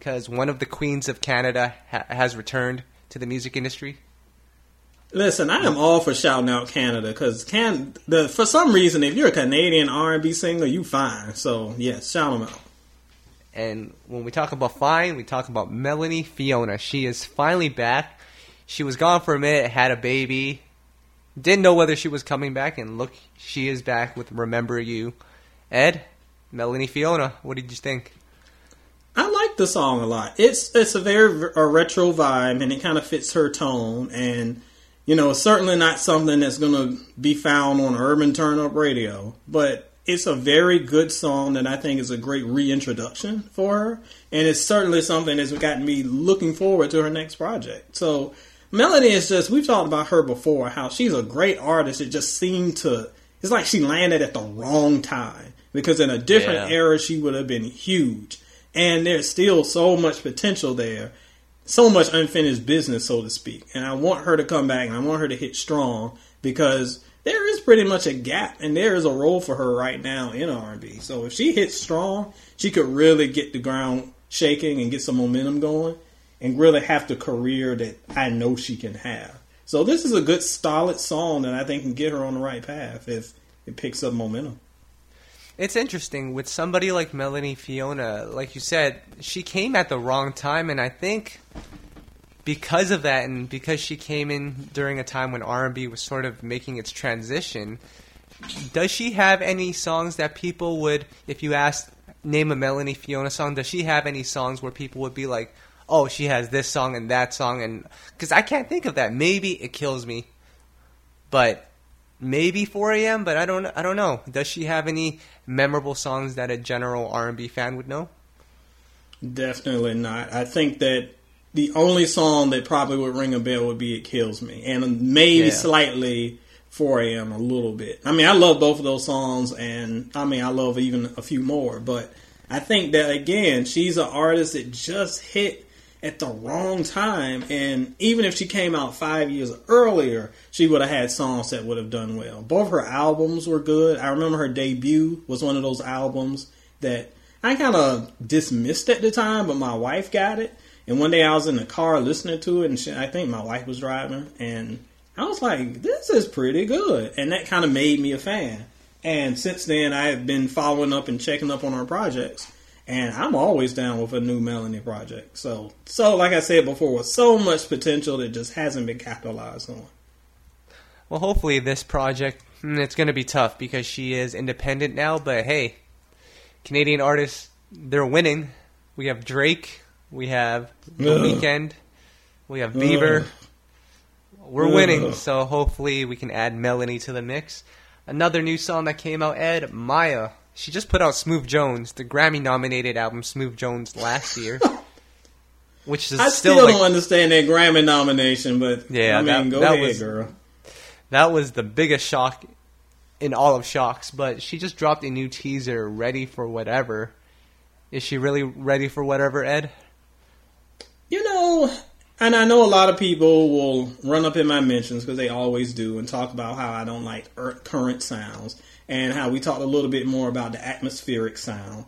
because one of the queens of Canada ha- has returned to the music industry. Listen, I am all for shouting out Canada because can the for some reason if you're a Canadian R and B singer, you fine. So yes, shout them out. And when we talk about fine, we talk about Melanie Fiona. She is finally back. She was gone for a minute, had a baby, didn't know whether she was coming back, and look, she is back with Remember You. Ed, Melanie Fiona, what did you think? I like the song a lot. It's it's a very a retro vibe, and it kind of fits her tone. And you know, it's certainly not something that's going to be found on urban turn up radio, but it's a very good song that I think is a great reintroduction for her, and it's certainly something that's gotten me looking forward to her next project. So. Melanie is just, we've talked about her before, how she's a great artist. It just seemed to, it's like she landed at the wrong time because in a different Yeah. era, she would have been huge. and there's still so much potential there, so much unfinished business, so to speak. And I want her to come back, and I want her to hit strong because there is pretty much a gap, and there is a role for her right now in R&B. So if she hits strong, she could really get the ground shaking and get some momentum going, and really have the career that I know she can have. So this is a good, solid song that I think can get her on the right path if it picks up momentum. It's interesting with somebody like Melanie Fiona, like you said, she came at the wrong time, and I think because of that, and because she came in during a time when R and B was sort of making its transition, does she have any songs that people would, if you asked, name a Melanie Fiona song, does she have any songs where people would be like, oh, she has this song and that song, and because I can't think of that. Maybe it kills me, but maybe 4 a.m. But I don't, I don't know. Does she have any memorable songs that a general R&B fan would know? Definitely not. I think that the only song that probably would ring a bell would be "It Kills Me," and maybe yeah. slightly 4 a.m. a little bit. I mean, I love both of those songs, and I mean, I love even a few more. But I think that again, she's an artist that just hit at the wrong time. And even if she came out five years earlier, she would have had songs that would have done well. Both her albums were good. I remember her debut was one of those albums that I kind of dismissed at the time, but my wife got it. And one day I was in the car listening to it, and she, I think my wife was driving, and I was like, "This is pretty good," and that kind of made me a fan. And since then, I have been following up and checking up on her projects and I'm always down with a new Melanie project. So, so like I said before, with so much potential that just hasn't been capitalized on. Well, hopefully this project hmm, it's going to be tough because she is independent now. But hey, Canadian artists they're winning. We have Drake, we have The Ugh. Weeknd, we have Bieber. Ugh. We're Ugh. winning, so hopefully we can add Melanie to the mix. Another new song that came out, Ed Mya she just put out Smoove Jones, the Grammy nominated album Smoove Jones last year. which is I still, still like, don't understand that Grammy nomination, but yeah, I mean, that, go that ahead, was, girl. That was the biggest shock in all of shocks. But she just dropped a new teaser, "Ready for Whatever." Is she really ready for whatever, Ed? You know, and I know a lot of people will run up in my mentions because they always do and talk about how I don't like er, current sounds and how we talked a little bit more about the atmospheric sound.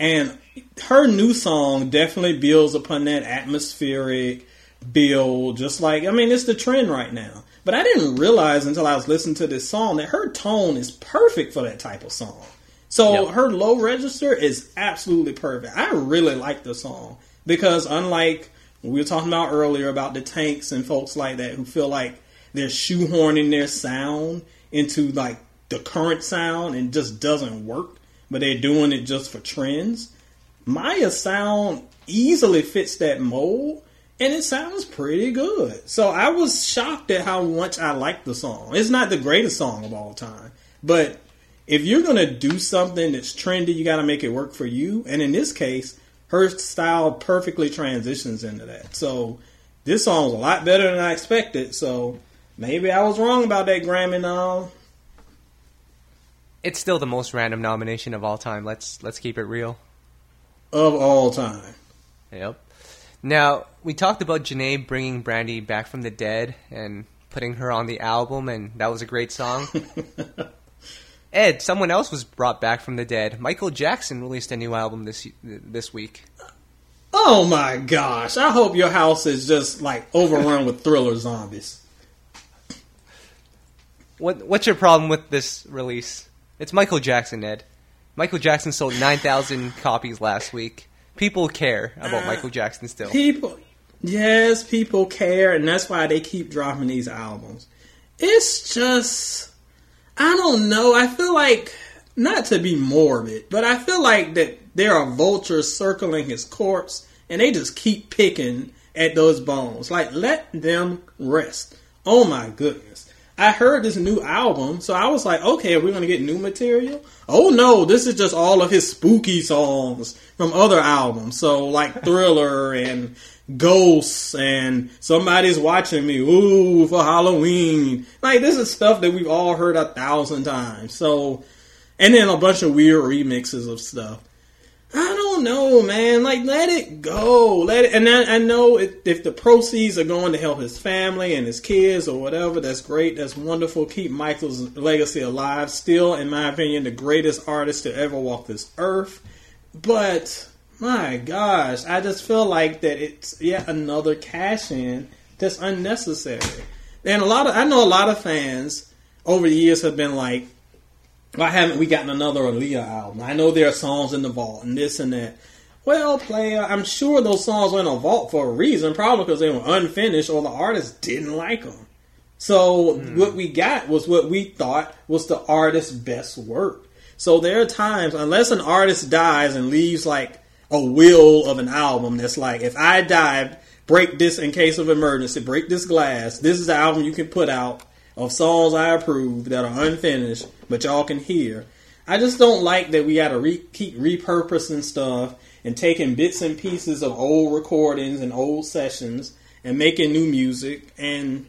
And her new song definitely builds upon that atmospheric build, just like, I mean, it's the trend right now. But I didn't realize until I was listening to this song that her tone is perfect for that type of song. So yep. her low register is absolutely perfect. I really like the song because unlike we were talking about earlier about the tanks and folks like that who feel like they're shoehorning their sound into like the current sound and just doesn't work, but they're doing it just for trends. Mya sound easily fits that mold and it sounds pretty good. So I was shocked at how much I like the song. It's not the greatest song of all time, but if you're going to do something that's trendy, you got to make it work for you. And in this case, her style perfectly transitions into that. So this song's a lot better than I expected. So maybe I was wrong about that Grammy now it's still the most random nomination of all time. Let's let's keep it real. Of all time. Yep. Now we talked about Jhené bringing Brandy back from the dead and putting her on the album, and that was a great song. Ed, someone else was brought back from the dead. Michael Jackson released a new album this this week. Oh my gosh! I hope your house is just like overrun with thriller zombies. What What's your problem with this release? It's Michael Jackson, Ed. Michael Jackson sold 9,000 copies last week. People care about uh, Michael Jackson still. People, yes, people care, and that's why they keep dropping these albums. It's just, I don't know. I feel like, not to be morbid, but I feel like that there are vultures circling his corpse, and they just keep picking at those bones. Like, let them rest. Oh my goodness. I heard this new album, so I was like, okay, we're to get new material? Oh no, this is just all of his spooky songs from other albums. So like Thriller and Ghosts and Somebody's Watching Me, ooh, for Halloween. Like this is stuff that we've all heard a thousand times. So, and then a bunch of weird remixes of stuff. I don't know, man. Like, let it go. Let it. And I, I know if the proceeds are going to help his family and his kids or whatever, that's great. That's wonderful. Keep Michael's legacy alive. Still, in my opinion, the greatest artist to ever walk this earth. But my gosh, I just feel like that it's yet another cash in that's unnecessary. And a lot of I know a lot of fans over the years have been like, why haven't we gotten another Aaliyah album? I know there are songs in the vault and this and that. Well, player, I'm sure those songs were in a vault for a reason, probably because they were unfinished or the artist didn't like them. So mm. what we got was what we thought was the artist's best work. So there are times, unless an artist dies and leaves like a will of an album that's like, if I die, break this in case of emergency, break this glass. This is the album you can put out of songs I approve that are unfinished, but y'all can hear. I just don't like that we got to re- keep repurposing stuff and taking bits and pieces of old recordings and old sessions and making new music, and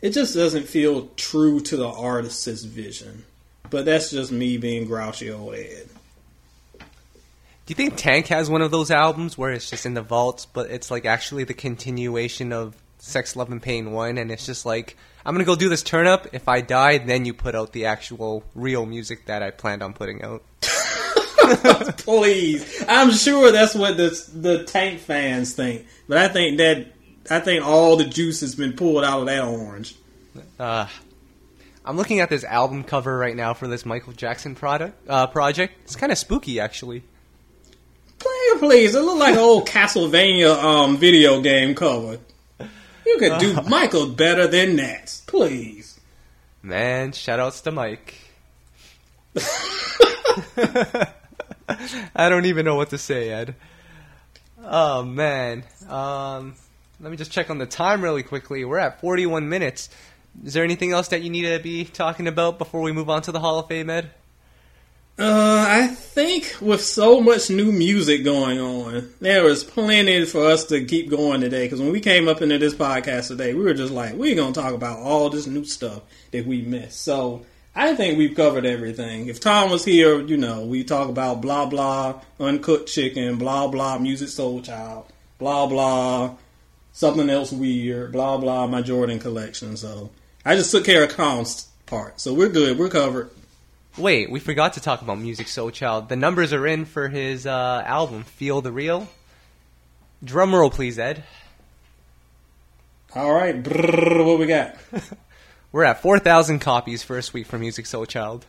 it just doesn't feel true to the artist's vision. But that's just me being grouchy old Ed. Do you think Tank has one of those albums where it's just in the vaults, but it's like actually the continuation of Sex, Love, and Pain 1, and it's just like, I'm gonna go do this turn up. If I die, then you put out the actual real music that I planned on putting out. Please, I'm sure that's what the the Tank fans think, but I think that I think all the juice has been pulled out of that orange. Uh, I'm looking at this album cover right now for this Michael Jackson product uh, project. It's kind of spooky, actually. Player, please. It looked like an old Castlevania um, video game cover. You could do Michael better than that. Please. Man, shoutouts to Mike. I don't even know what to say, Ed. Oh man. Um, let me just check on the time really quickly. We're at 41 minutes. Is there anything else that you need to be talking about before we move on to the Hall of Fame, Ed? Uh, I think with so much new music going on, there was plenty for us to keep going today. Because when we came up into this podcast today, we were just like, we're going to talk about all this new stuff that we missed. So I think we've covered everything. If Tom was here, you know, we talk about blah blah, uncooked chicken, blah blah, Musiq Soulchild, blah blah, something else weird, blah blah, my Jordan collection. So I just took care of Tom's part. So we're good. We're covered. Wait, we forgot to talk about Musiq Soulchild. The numbers are in for his uh, album, Feel the Real. Drum roll, please, Ed. All right, Brrr, what we got? We're at 4,000 copies first week for Musiq Soulchild.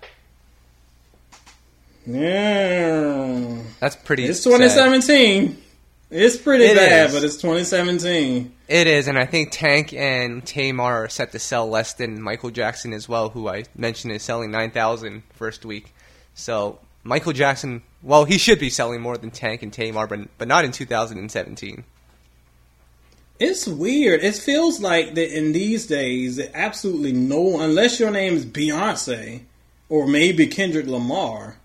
Yeah. That's pretty It's 2017. Sad. It's pretty it bad, is. but it's 2017. It is, and I think Tank and Tamar are set to sell less than Michael Jackson as well, who I mentioned is selling 9,000 first week. So Michael Jackson, well, he should be selling more than Tank and Tamar, but, but not in 2017. It's weird. It feels like that in these days, absolutely no, unless your name is Beyonce or maybe Kendrick Lamar,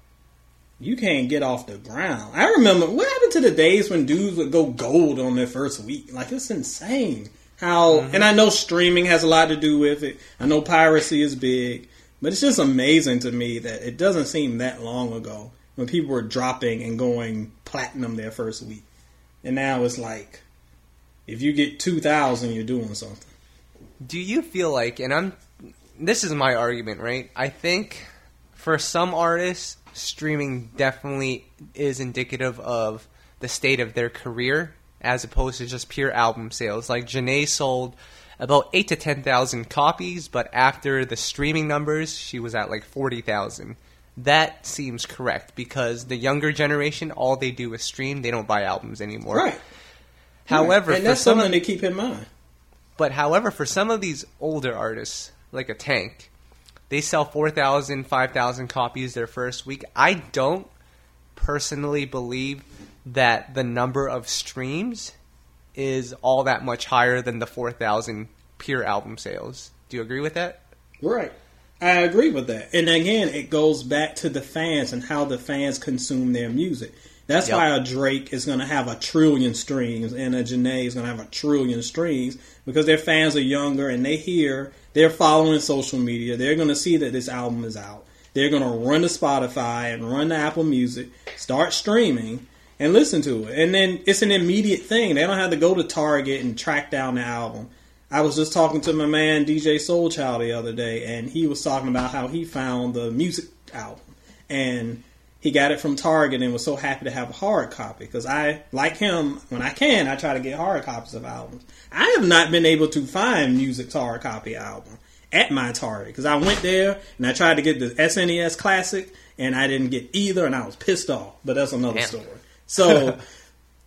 you can't get off the ground. I remember what happened to the days when dudes would go gold on their first week. Like it's insane how, mm-hmm. and I know streaming has a lot to do with it. I know piracy is big, but it's just amazing to me that it doesn't seem that long ago when people were dropping and going platinum their first week, and now it's like if you get two thousand, you're doing something. Do you feel like, and I'm, this is my argument, right? I think for some artists streaming definitely is indicative of the state of their career as opposed to just pure album sales. Like Jhené sold about eight to ten thousand copies, but after the streaming numbers, she was at like forty thousand. That seems correct because the younger generation, all they do is stream; they don't buy albums anymore. Right. However, right. and that's something of, to keep in mind. But however, for some of these older artists, like a Tank, they sell 4,000, 5,000 copies their first week. I don't personally believe that the number of streams is all that much higher than the 4,000 pure album sales. Do you agree with that? Right. I agree with that. And again, it goes back to the fans and how the fans consume their music. That's yep. why a Drake is going to have a trillion streams and a Jhené is going to have a trillion streams because their fans are younger and they hear, they're following social media. They're going to see that this album is out. They're going to run to Spotify and run to Apple Music, start streaming, and listen to it. And then it's an immediate thing. They don't have to go to Target and track down the album. I was just talking to my man DJ Soulchild the other day, and he was talking about how he found the Musiq album, and he got it from Target and was so happy to have a hard copy. Because I, like him, when I can, I try to get hard copies of albums. I have not been able to find Musiq's hard copy album at my Target because I went there and I tried to get the SNES Classic and I didn't get either, and I was pissed off. But that's another Damn. story. So.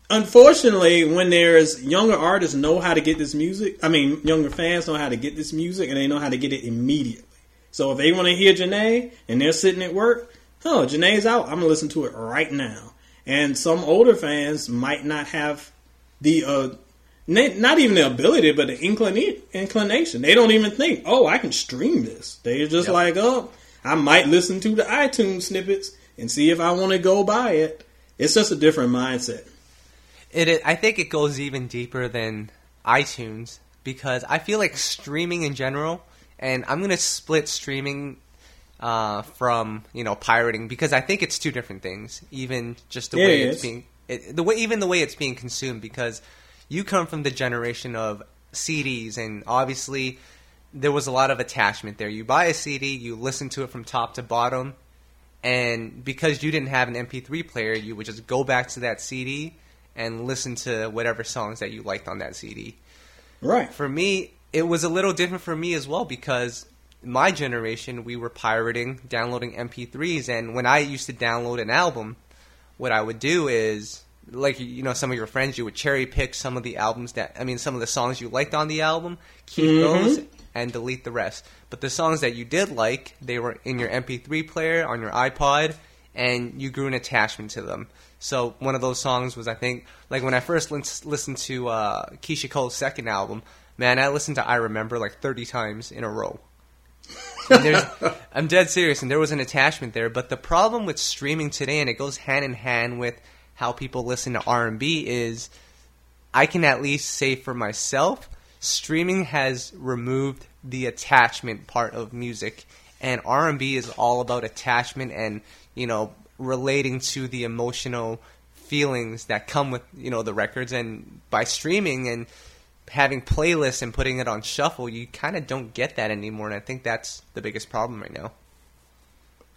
Unfortunately, when there's younger artists know how to get this music, I mean, younger fans know how to get this music and they know how to get it immediately. So if they want to hear Jhené and they're sitting at work, oh, Jhené's out, I'm gonna listen to it right now. And some older fans might not have the, uh, not even the ability, but the inclina- inclination. They don't even think, oh, I can stream this. They're just Yep. like, oh, I might listen to the iTunes snippets and see if I want to go buy it. It's just a different mindset. It, i- I think it goes even deeper than iTunes because I feel like streaming in general, and I'm gonna split streaming uh, from you know pirating because I think it's two different things. Even just the Yeah, way it it's being, it, the way even the way it's being consumed because you come from the generation of CDs, and obviously there was a lot of attachment there. You buy a CD, you listen to it from top to bottom, and because you didn't have an MP3 player, you would just go back to that CD and listen to whatever songs that you liked on that CD. Right. For me, it was a little different for me as well because my generation we were pirating, downloading MP3s, and when I used to download an album, what I would do is like you know some of your friends you would cherry pick some of the albums that I mean some of the songs you liked on the album, keep Mhm. those and delete the rest. But the songs that you did like, they were in your MP3 player on your iPod and you grew an attachment to them. So one of those songs was I think like when I first lis- listened to uh, Keyshia Cole's second album, man, I listened to I Remember like 30 times in a row. And I'm dead serious, and there was an attachment there. But the problem with streaming today, and it goes hand in hand with how people listen to R&B, is I can at least say for myself, streaming has removed the attachment part of music, and R&B is all about attachment and you know relating to the emotional feelings that come with you know the records. And by streaming and having playlists and putting it on shuffle, you kind of don't get that anymore. And I think that's the biggest problem right now.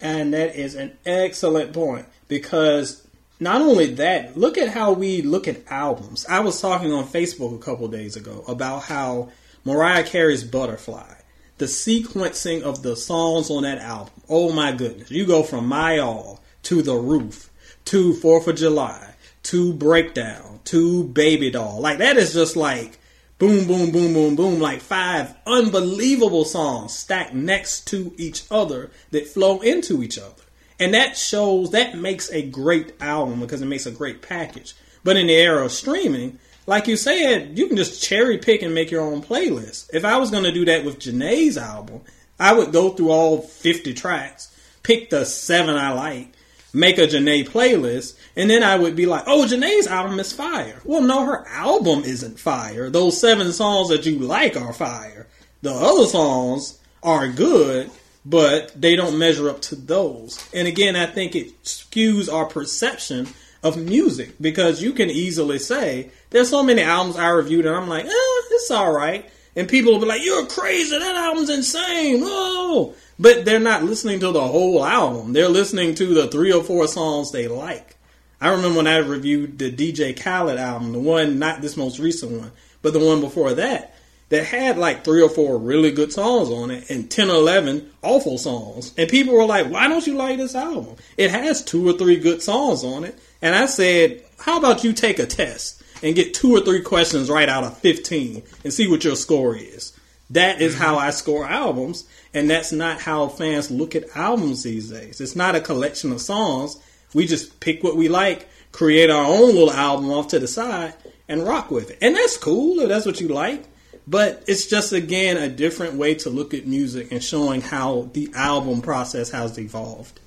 And that is an excellent point because not only that, look at how we look at albums. I was talking on Facebook a couple days ago about how Mariah Carey's Butterfly, the sequencing of the songs on that album. Oh my goodness. You go from My All to The Roof to 4th of July to Breakdown to Baby Doll. Like that is just like boom, boom, boom, boom, boom, like five unbelievable songs stacked next to each other that flow into each other. And that shows, that makes a great album because it makes a great package. But in the era of streaming, like you said, you can just cherry pick and make your own playlist. If I was going to do that with Jhené's album, I would go through all 50 tracks, pick the seven I like, make a Jhené playlist, and then I would be like, oh, Jhené's album is fire. Well, no, her album isn't fire. Those seven songs that you like are fire. The other songs are good, but they don't measure up to those. And again, I think it skews our perception of music because you can easily say, there's so many albums I reviewed and I'm like, eh, it's alright. And people will be like, you're crazy, that album's insane, whoa! But they're not listening to the whole album. They're listening to the three or four songs they like. I remember when I reviewed the DJ Khaled album, the one, not this most recent one, but the one before that, that had like three or four really good songs on it and 10 or 11 awful songs. And people were like, why don't you like this album? It has two or three good songs on it. And I said, how about you take a test and get two or three questions right out of 15 and see what your score is? That is how I score albums. And that's not how fans look at albums these days. It's not a collection of songs. We just pick what we like, create our own little album off to the side, and rock with it. And that's cool if that's what you like. But it's just, again, a different way to look at music and showing how the album process has evolved.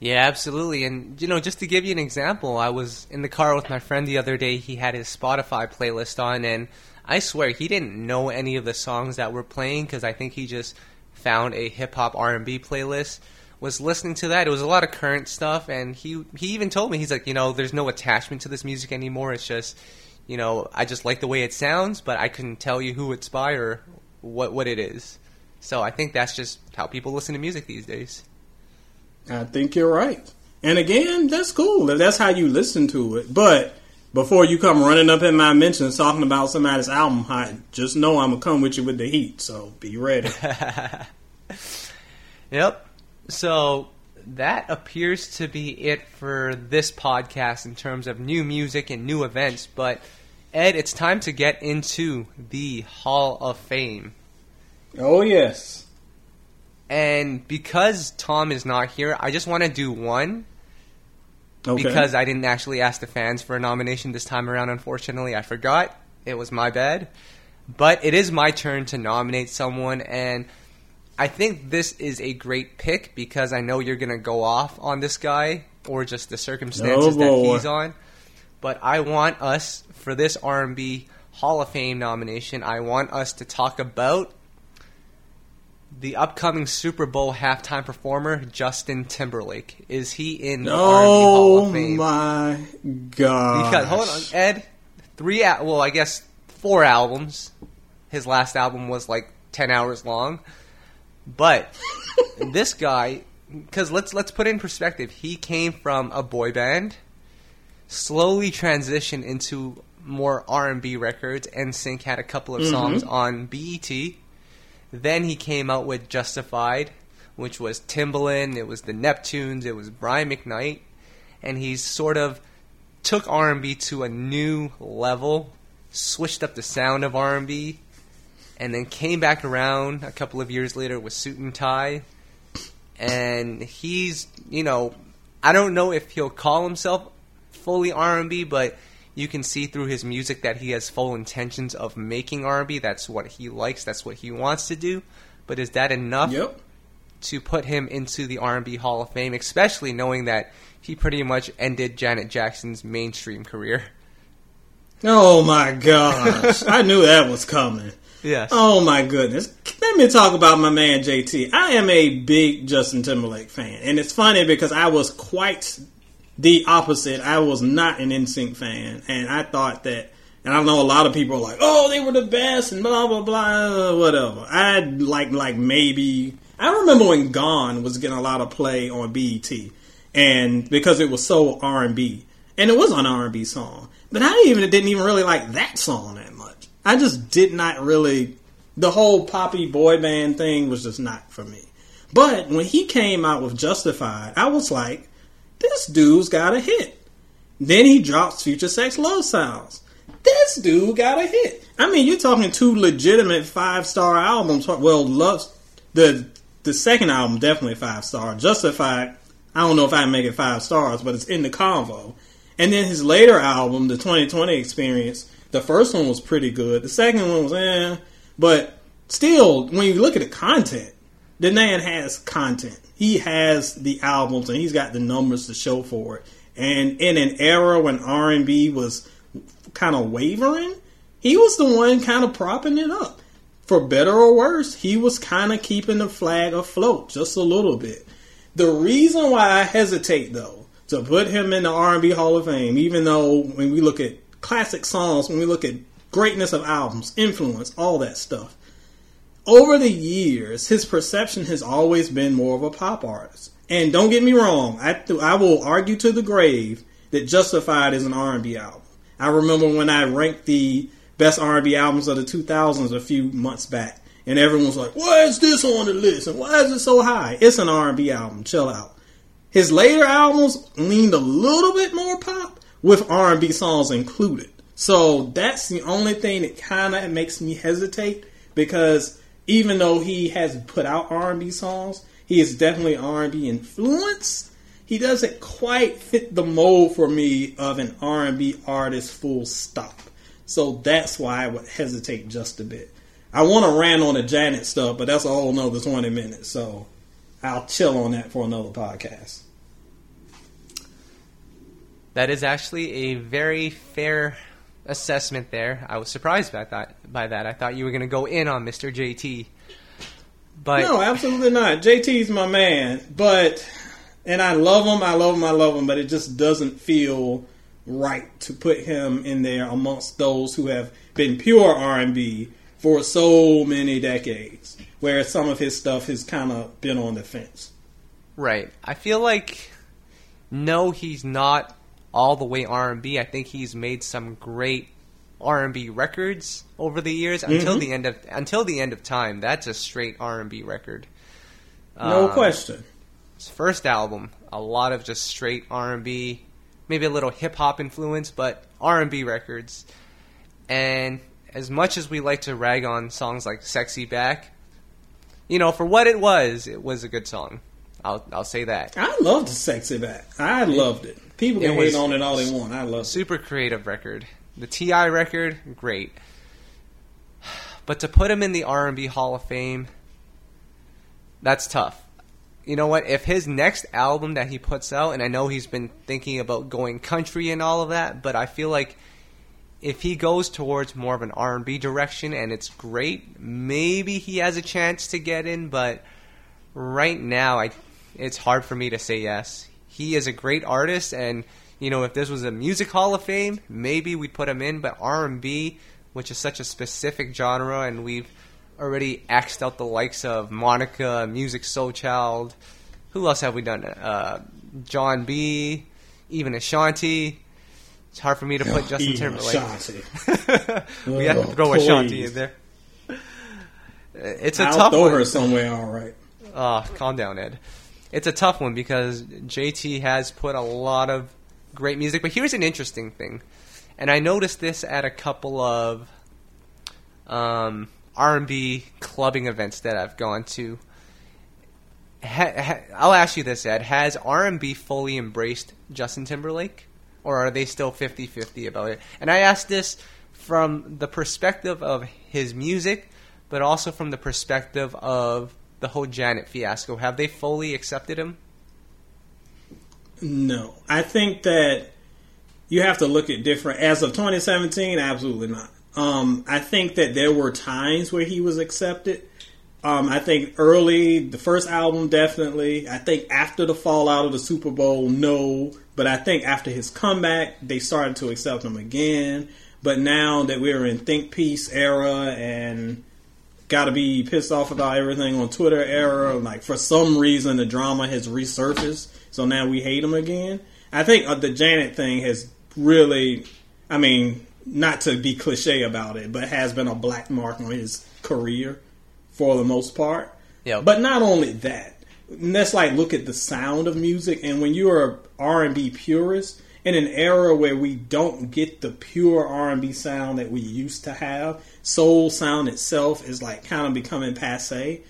Yeah, absolutely. And you know, just to give you an example, I was in the car with my friend the other day. He had his Spotify playlist on, and I swear he didn't know any of the songs that were playing because I think he just found a hip hop R and B playlist. Was listening to that. It was a lot of current stuff, and he he even told me he's like, you know, there's no attachment to this music anymore. It's just, you know, I just like the way it sounds, but I couldn't tell you who it's by or what what it is. So I think that's just how people listen to music these days. I think you're right. And again, that's cool if that's how you listen to it. But before you come running up in my mentions talking about somebody's album hot, just know I'm gonna come with you with the heat. So be ready. Yep. So that appears to be it for this podcast in terms of new music and new events. But Ed, it's time to get into the Hall of Fame. oh yes. And because Tom is not here, I just want to do one Okay. because I didn't actually ask the fans for a nomination this time around. Unfortunately, I forgot. It was my bad. But it is my turn to nominate someone, and I think this is a great pick because I know you're going to go off on this guy or just the circumstances Oh, that he's on. But I want us for this R&B Hall of Fame nomination. I want us to talk about the upcoming Super Bowl halftime performer Justin Timberlake. Is he in the R&B Hall oh of Fame? my god. Because hold on, Ed, three well, I guess four albums. His last album was like ten hours long, but this guy, because let's let's put it in perspective. He came from a boy band, slowly transitioned into more R and B records. NSYNC had a couple of mm-hmm. songs on BET. Then he came out with Justified, which was Timbaland. It was the Neptunes. It was Brian McKnight, and he's sort of took R&B to a new level, switched up the sound of R&B, and then came back around a couple of years later with Suit and Tie. And he's, you know, I don't know if he'll call himself fully R&B, but you can see through his music that he has full intentions of making R&B. That's what he likes. That's what he wants to do. But is that enough Yep. to put him into the R&B Hall of Fame, especially knowing that he pretty much ended Janet Jackson's mainstream career. Oh my gosh. I knew that was coming. Yes. Oh my goodness. Let me talk about my man JT. I am a big Justin Timberlake fan. And it's funny because I was quite the opposite. I was not an NSYNC fan. And I thought that, and I know a lot of people are like, oh, they were the best and blah, blah, blah, whatever. I like, like maybe, I remember when Gone was getting a lot of play on BET. And because it was so R&B. And it was an R&B song. But I even didn't even really like that song. I just did not really. The whole poppy boy band thing was just not for me. But when he came out with Justified, I was like, this dude's got a hit. Then he drops Future Sex Love Sounds. This dude got a hit. I mean, you're talking two legitimate five star albums. Well, love the the second album definitely five star. Justified, I don't know if I make it five stars, but it's in the convo. And then his later album, the 20/20 Experience, the first one was pretty good. The second one was eh, but still, when you look at the content, the man has content. He has the albums and he's got the numbers to show for it. And in an era when R and B was kind of wavering, he was the one kind of propping it up. For better or worse, he was kind of keeping the flag afloat just a little bit. The reason why I hesitate though to put him in the R&B Hall of Fame, even though when we look at classic songs, when we look at greatness of albums, influence, all that stuff, over the years, his perception has always been more of a pop artist. And don't get me wrong, I I will argue to the grave that Justified is an R&B album. I remember when I ranked the best R&B albums of the 2000s a few months back, and everyone was like, "Why is this on the list? And why is it so high?" It's an R&B album. Chill out. His later albums leaned a little bit more pop with R&B songs included. So that's the only thing that kind of makes me hesitate because even though he has put out R&B songs, he is definitely R&B influenced. He doesn't quite fit the mold for me of an R&B artist full stop. So that's why I would hesitate just a bit. I want to rant on the Janet stuff, but that's a whole nother 20 minutes. So I'll chill on that for another podcast. That is actually a very fair assessment there. I was surprised by that. By that, I thought you were going to go in on Mr. JT. But no, absolutely not. JT's my man, but and I love him. I love him. I love him. But it just doesn't feel right to put him in there amongst those who have been pure R and B for so many decades, where some of his stuff has kind of been on the fence. Right. I feel like no, he's not all the way R and B. I think he's made some great R and B records over the years until Mhm. the end of until the end of time. That's a straight R and B record. No Um, question. His first album, a lot of just straight R and B, maybe a little hip hop influence, but R and B records. And as much as we like to rag on songs like "Sexy Back," you know, for what it was, it was a good song. I'll I'll say that. I loved sexy back. I loved it. People can It hate on it all they want. I love it. Super creative record. The T.I. record, great. But to put him in the R and B Hall of Fame, that's tough. You know what? If his next album that he puts out, and I know he's been thinking about going country and all of that, but I feel like if he goes towards more of an R and B direction and it's great, maybe he has a chance to get in. But right now, I it's hard for me to say yes. He is a great artist, and you know, if this was a music hall of fame, maybe we'd put him in. But R and B, which is such a specific genre, and we've already axed out the likes of Monica, Musiq Soulchild. Who else have we done? Uh, Jon B, even Ashanti. It's hard for me to put Justin Timberlake. Ashanti. we have to Oh, throw Ashanti please. in there. It's a I'll tough throw one. her somewhere. All right. Oh, calm down, Ed. It's a tough one because JT has put a lot of great music. But here's an interesting thing, and I noticed this at a couple of um, R&B clubbing events that I've gone to. Ha, ha, I'll ask you this, Ed: Has R&B fully embraced Justin Timberlake, or are they still 50-50 about it? And I ask this from the perspective of his music, but also from the perspective of the whole Janet fiasco. Have they fully accepted him? No, I think that you have to look at different. As of 2017, absolutely not. Um, I think that there were times where he was accepted. Um, I think early, the first album, definitely. I think after the fallout of the Super Bowl, no. But I think after his comeback, they started to accept him again. But now that we're in think piece era and got to be pissed off about everything on Twitter era. Like for some reason, the drama has resurfaced, so now we hate him again. I think uh, the Janet thing has really, I mean, not to be cliche about it, but has been a black mark on his career for the most part. Yeah. But not only that, let's like look at the sound of music, and when you're a R and B purist in an era where we don't get the pure R and B sound that we used to have, soul sound itself is like kind of becoming passe.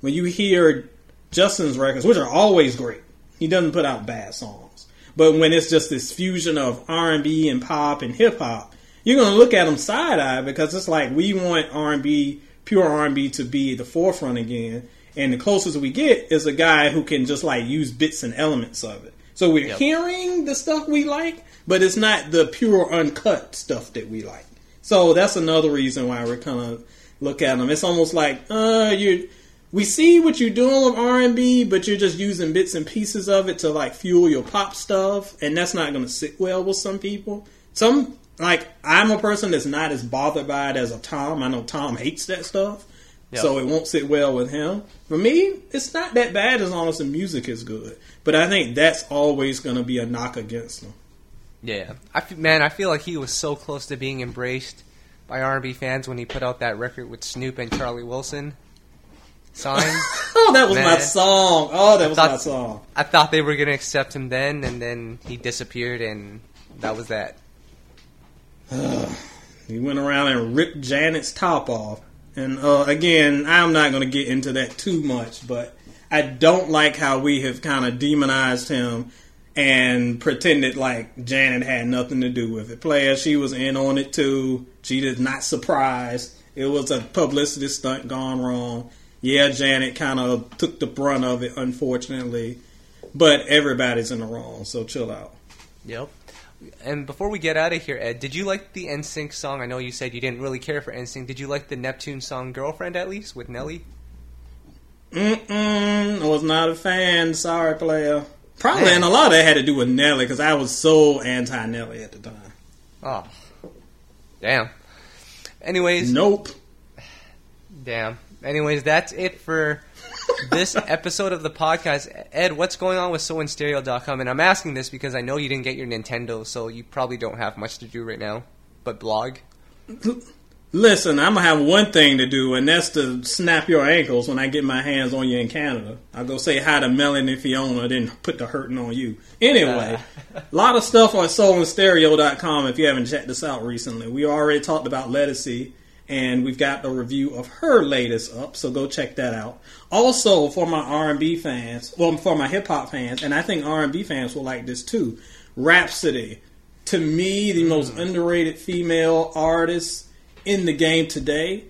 When you hear Justin's records, which are always great, he doesn't put out bad songs. But when it's just this fusion of R and B and pop and hip hop, you're gonna look at him side eye because it's like we want R and B, pure R and B, to be the forefront again. And the closest we get is a guy who can just like use bits and elements of it. So we're Yep. hearing the stuff we like, but it's not the pure uncut stuff that we like. So that's another reason why we're kind of look at them. It's almost like uh you we see what you're doing with R&B, but you're just using bits and pieces of it to like fuel your pop stuff, and that's not going to sit well with some people. Some like I'm a person that's not as bothered by it as a Tom. I know Tom hates that stuff, Yep. so it won't sit well with him. For me, it's not that bad as long as the music is good. But I think that's always going to be a knock against him. Yeah, I f- man, I feel like he was so close to being embraced by R&B fans when he put out that record with Snoop and Charlie Wilson. Sign. Oh, that was my Man. song. Oh, that was thought- my song. I thought they were gonna accept him then, and then he disappeared, and that was that. He went around and ripped Janet's top off. And uh, again, I'm not going to get into that too much, but I don't like how we have kind of demonized him and pretended like Janet had nothing to do with it. Player, she was in on it too. She did not surprised. It was a publicity stunt gone wrong. Yeah, Janet kind of took the brunt of it, unfortunately. But everybody's in the wrong, so chill out. Yep. And before we get out of here, Ed, did you like the NSYNC song? I know you said you didn't really care for NSYNC. Did you like the Neptune song "Girlfriend" at least with Nelly? Mm-mm, I was not a fan. Sorry, player. Probably, Man. and a lot of that had to do with Nelly because I was so anti Nelly at the time. Oh, damn. Anyways, Nope. damn. Anyways, that's it for this episode of the podcast. Ed, what's going on with SoInStereo.com? And I'm asking this because I know you didn't get your Nintendo, so you probably don't have much to do right now. But blog. Listen, I'm gonna have one thing to do, and that's to snap your ankles when I get my hands on you in Canada. I'll go say hi to Melanie Fiona, then put the hurting on you. Anyway, a lot of stuff on soulandstereo.com if you haven't checked this out recently. We already talked about Ledisi, and we've got a review of her latest up, so go check that out. Also, for my R&B fans, well, for my hip hop fans, and I think R&B fans will like this too. Rapsody, to me, the most mm. underrated female artist in the game today,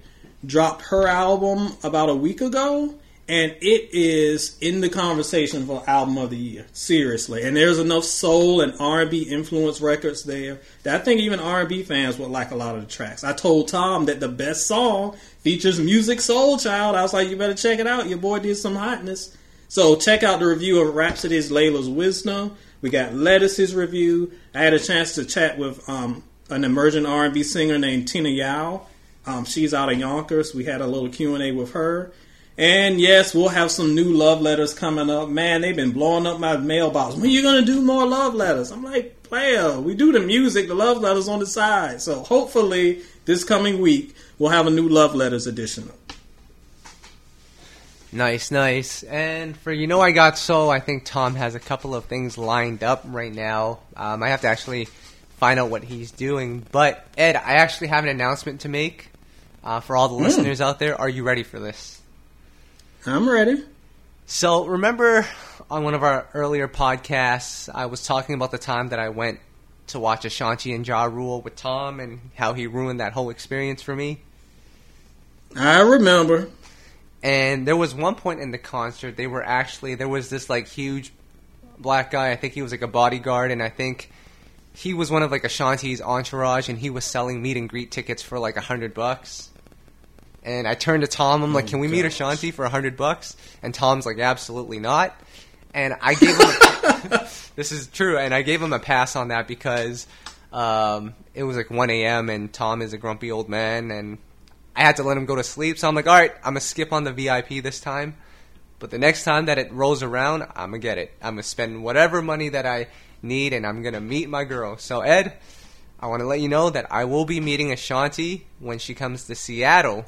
dropped her album about a week ago, and it is in the conversation for album of the year. Seriously, and there's enough soul and R&B influence records there that I think even R&B fans would like a lot of the tracks. I told Tom that the best song features Musiq Soulchild. I was like, you better check it out. Your boy did some hotness. So check out the review of Rapsody's Laila's Wisdom. We got Ledisi's review. I had a chance to chat with um, an emerging R&B singer named Tina Yao. Um, she's out of Yonkers. We had a little Q&A with her. And yes, we'll have some new love letters coming up. Man, they've been blowing up my mailbox. When you gonna do more love letters? I'm like, player, we do the music, the love letters on the side. So hopefully this coming week we'll have a new love letters edition. Nice, nice. And for You Know I Got So, I think Tom has a couple of things lined up right now. Um, I have to actually find out what he's doing. But, Ed, I actually have an announcement to make uh, for all the listeners out there. Are you ready for this? I'm ready. So, remember on one of our earlier podcasts, I was talking about the time that I went to watch Ashanti and Ja Rule with Tom and how he ruined that whole experience for me? I remember. And there was one point in the concert they were actually there was this like huge black guy. I think he was like a bodyguard, and I think he was one of like Ashanti's entourage, and he was selling meet and greet tickets for like a hundred bucks. And I turned to Tom. I'm like, Oh, "Can we meet. Ashanti for a hundred bucks?" And Tom's like, "Absolutely not." And I gave him. this is true, and I gave him a pass on that because um, it was like 1 a.m. and Tom is a grumpy old man, and I had to let him go to sleep. So I'm like, all right, I'm gonna skip on the VIP this time. But the next time that it rolls around, I'm gonna get it. I'm gonna spend whatever money that I need, and I'm gonna meet my girl. So Ed, I want to let you know that I will be meeting Ashanti when she comes to Seattle,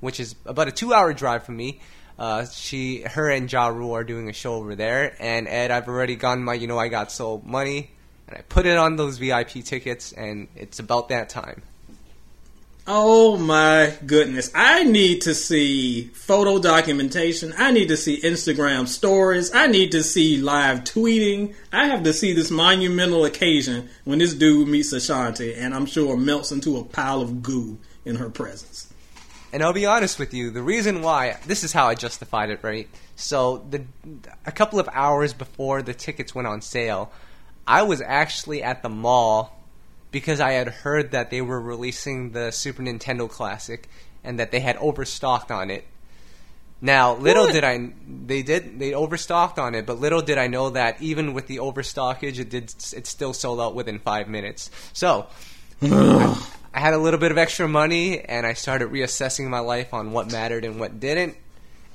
which is about a two-hour drive from me. Uh, she, her, and Ja Rule are doing a show over there. And Ed, I've already gotten my, you know, I got sold money, and I put it on those VIP tickets, and it's about that time. Oh my goodness. I need to see photo documentation. I need to see Instagram stories. I need to see live tweeting. I have to see this monumental occasion when this dude meets Ashanti and I'm sure melts into a pile of goo in her presence. And I'll be honest with you, the reason why this is how I justified it, right? So the a couple of hours before the tickets went on sale, I was actually at the mall because I had heard that they were releasing the Super Nintendo Classic and that they had overstocked on it. Now, little What? did I they did they overstocked on it, but little did I know that even with the overstockage, it did it still sold out within five minutes. So I had a little bit of extra money, and I started reassessing my life on what mattered and what didn't.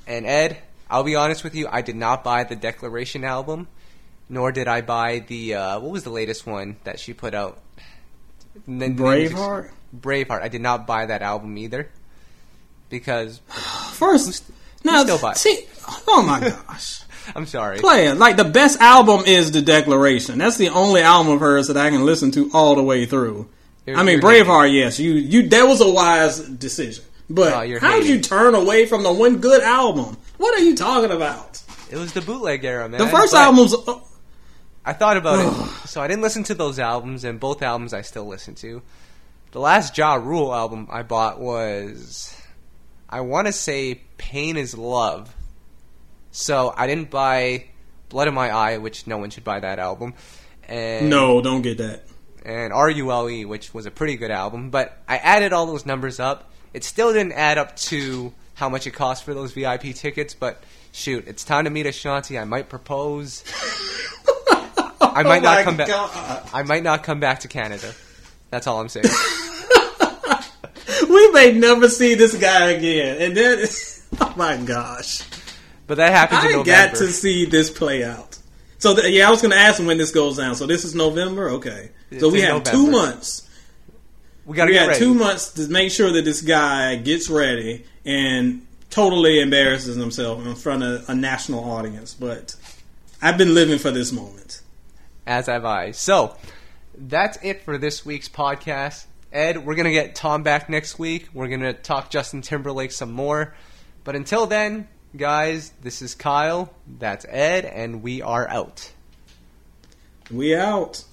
And Ed, I'll be honest with you, I did not buy the Declaration album, nor did I buy the uh, what was the latest one that she put out. The- the name was- Braveheart? Braveheart. I did not buy that album either because First, buy see, oh my gosh. I'm sorry. Player, like the best album is The Declaration. That's the only album of hers that I can listen to all the way through. You're- I mean, you're hating. Braveheart, yes, you you that was a wise decision. But Oh, how did you turn away from the one good album? What are you talking about? It was the bootleg era, man. The first But album's I thought about it, so I didn't listen to those albums, and both albums I still listen to. The last Ja Rule album I bought was, I want to say, Pain is Love. So I didn't buy Blood in My Eye, which no one should buy that album, and no, don't get that. and RULE, E, which was a pretty good album. But I added all those numbers up. It still didn't add up to how much it costs for those VIP tickets, but shoot, it's time to meet Ashanti. I might propose. I might Oh not come back. I might not come back to Canada. That's all I'm saying. We may never see this guy again, and then oh my gosh, But that happens in I November. got to see this play out. So th- yeah, I was going to ask him when this goes down. So this is November, okay? so we have two months. we got to We got two months to make sure that this guy gets ready and totally embarrasses himself in front of a national audience. But I've been living for this moment. As have I. So that's it for this week's podcast. Ed, we're gonna get Tom back next week. We're gonna talk Justin Timberlake some more. But until then, guys, this is Kyle. That's Ed, and we are out. We out.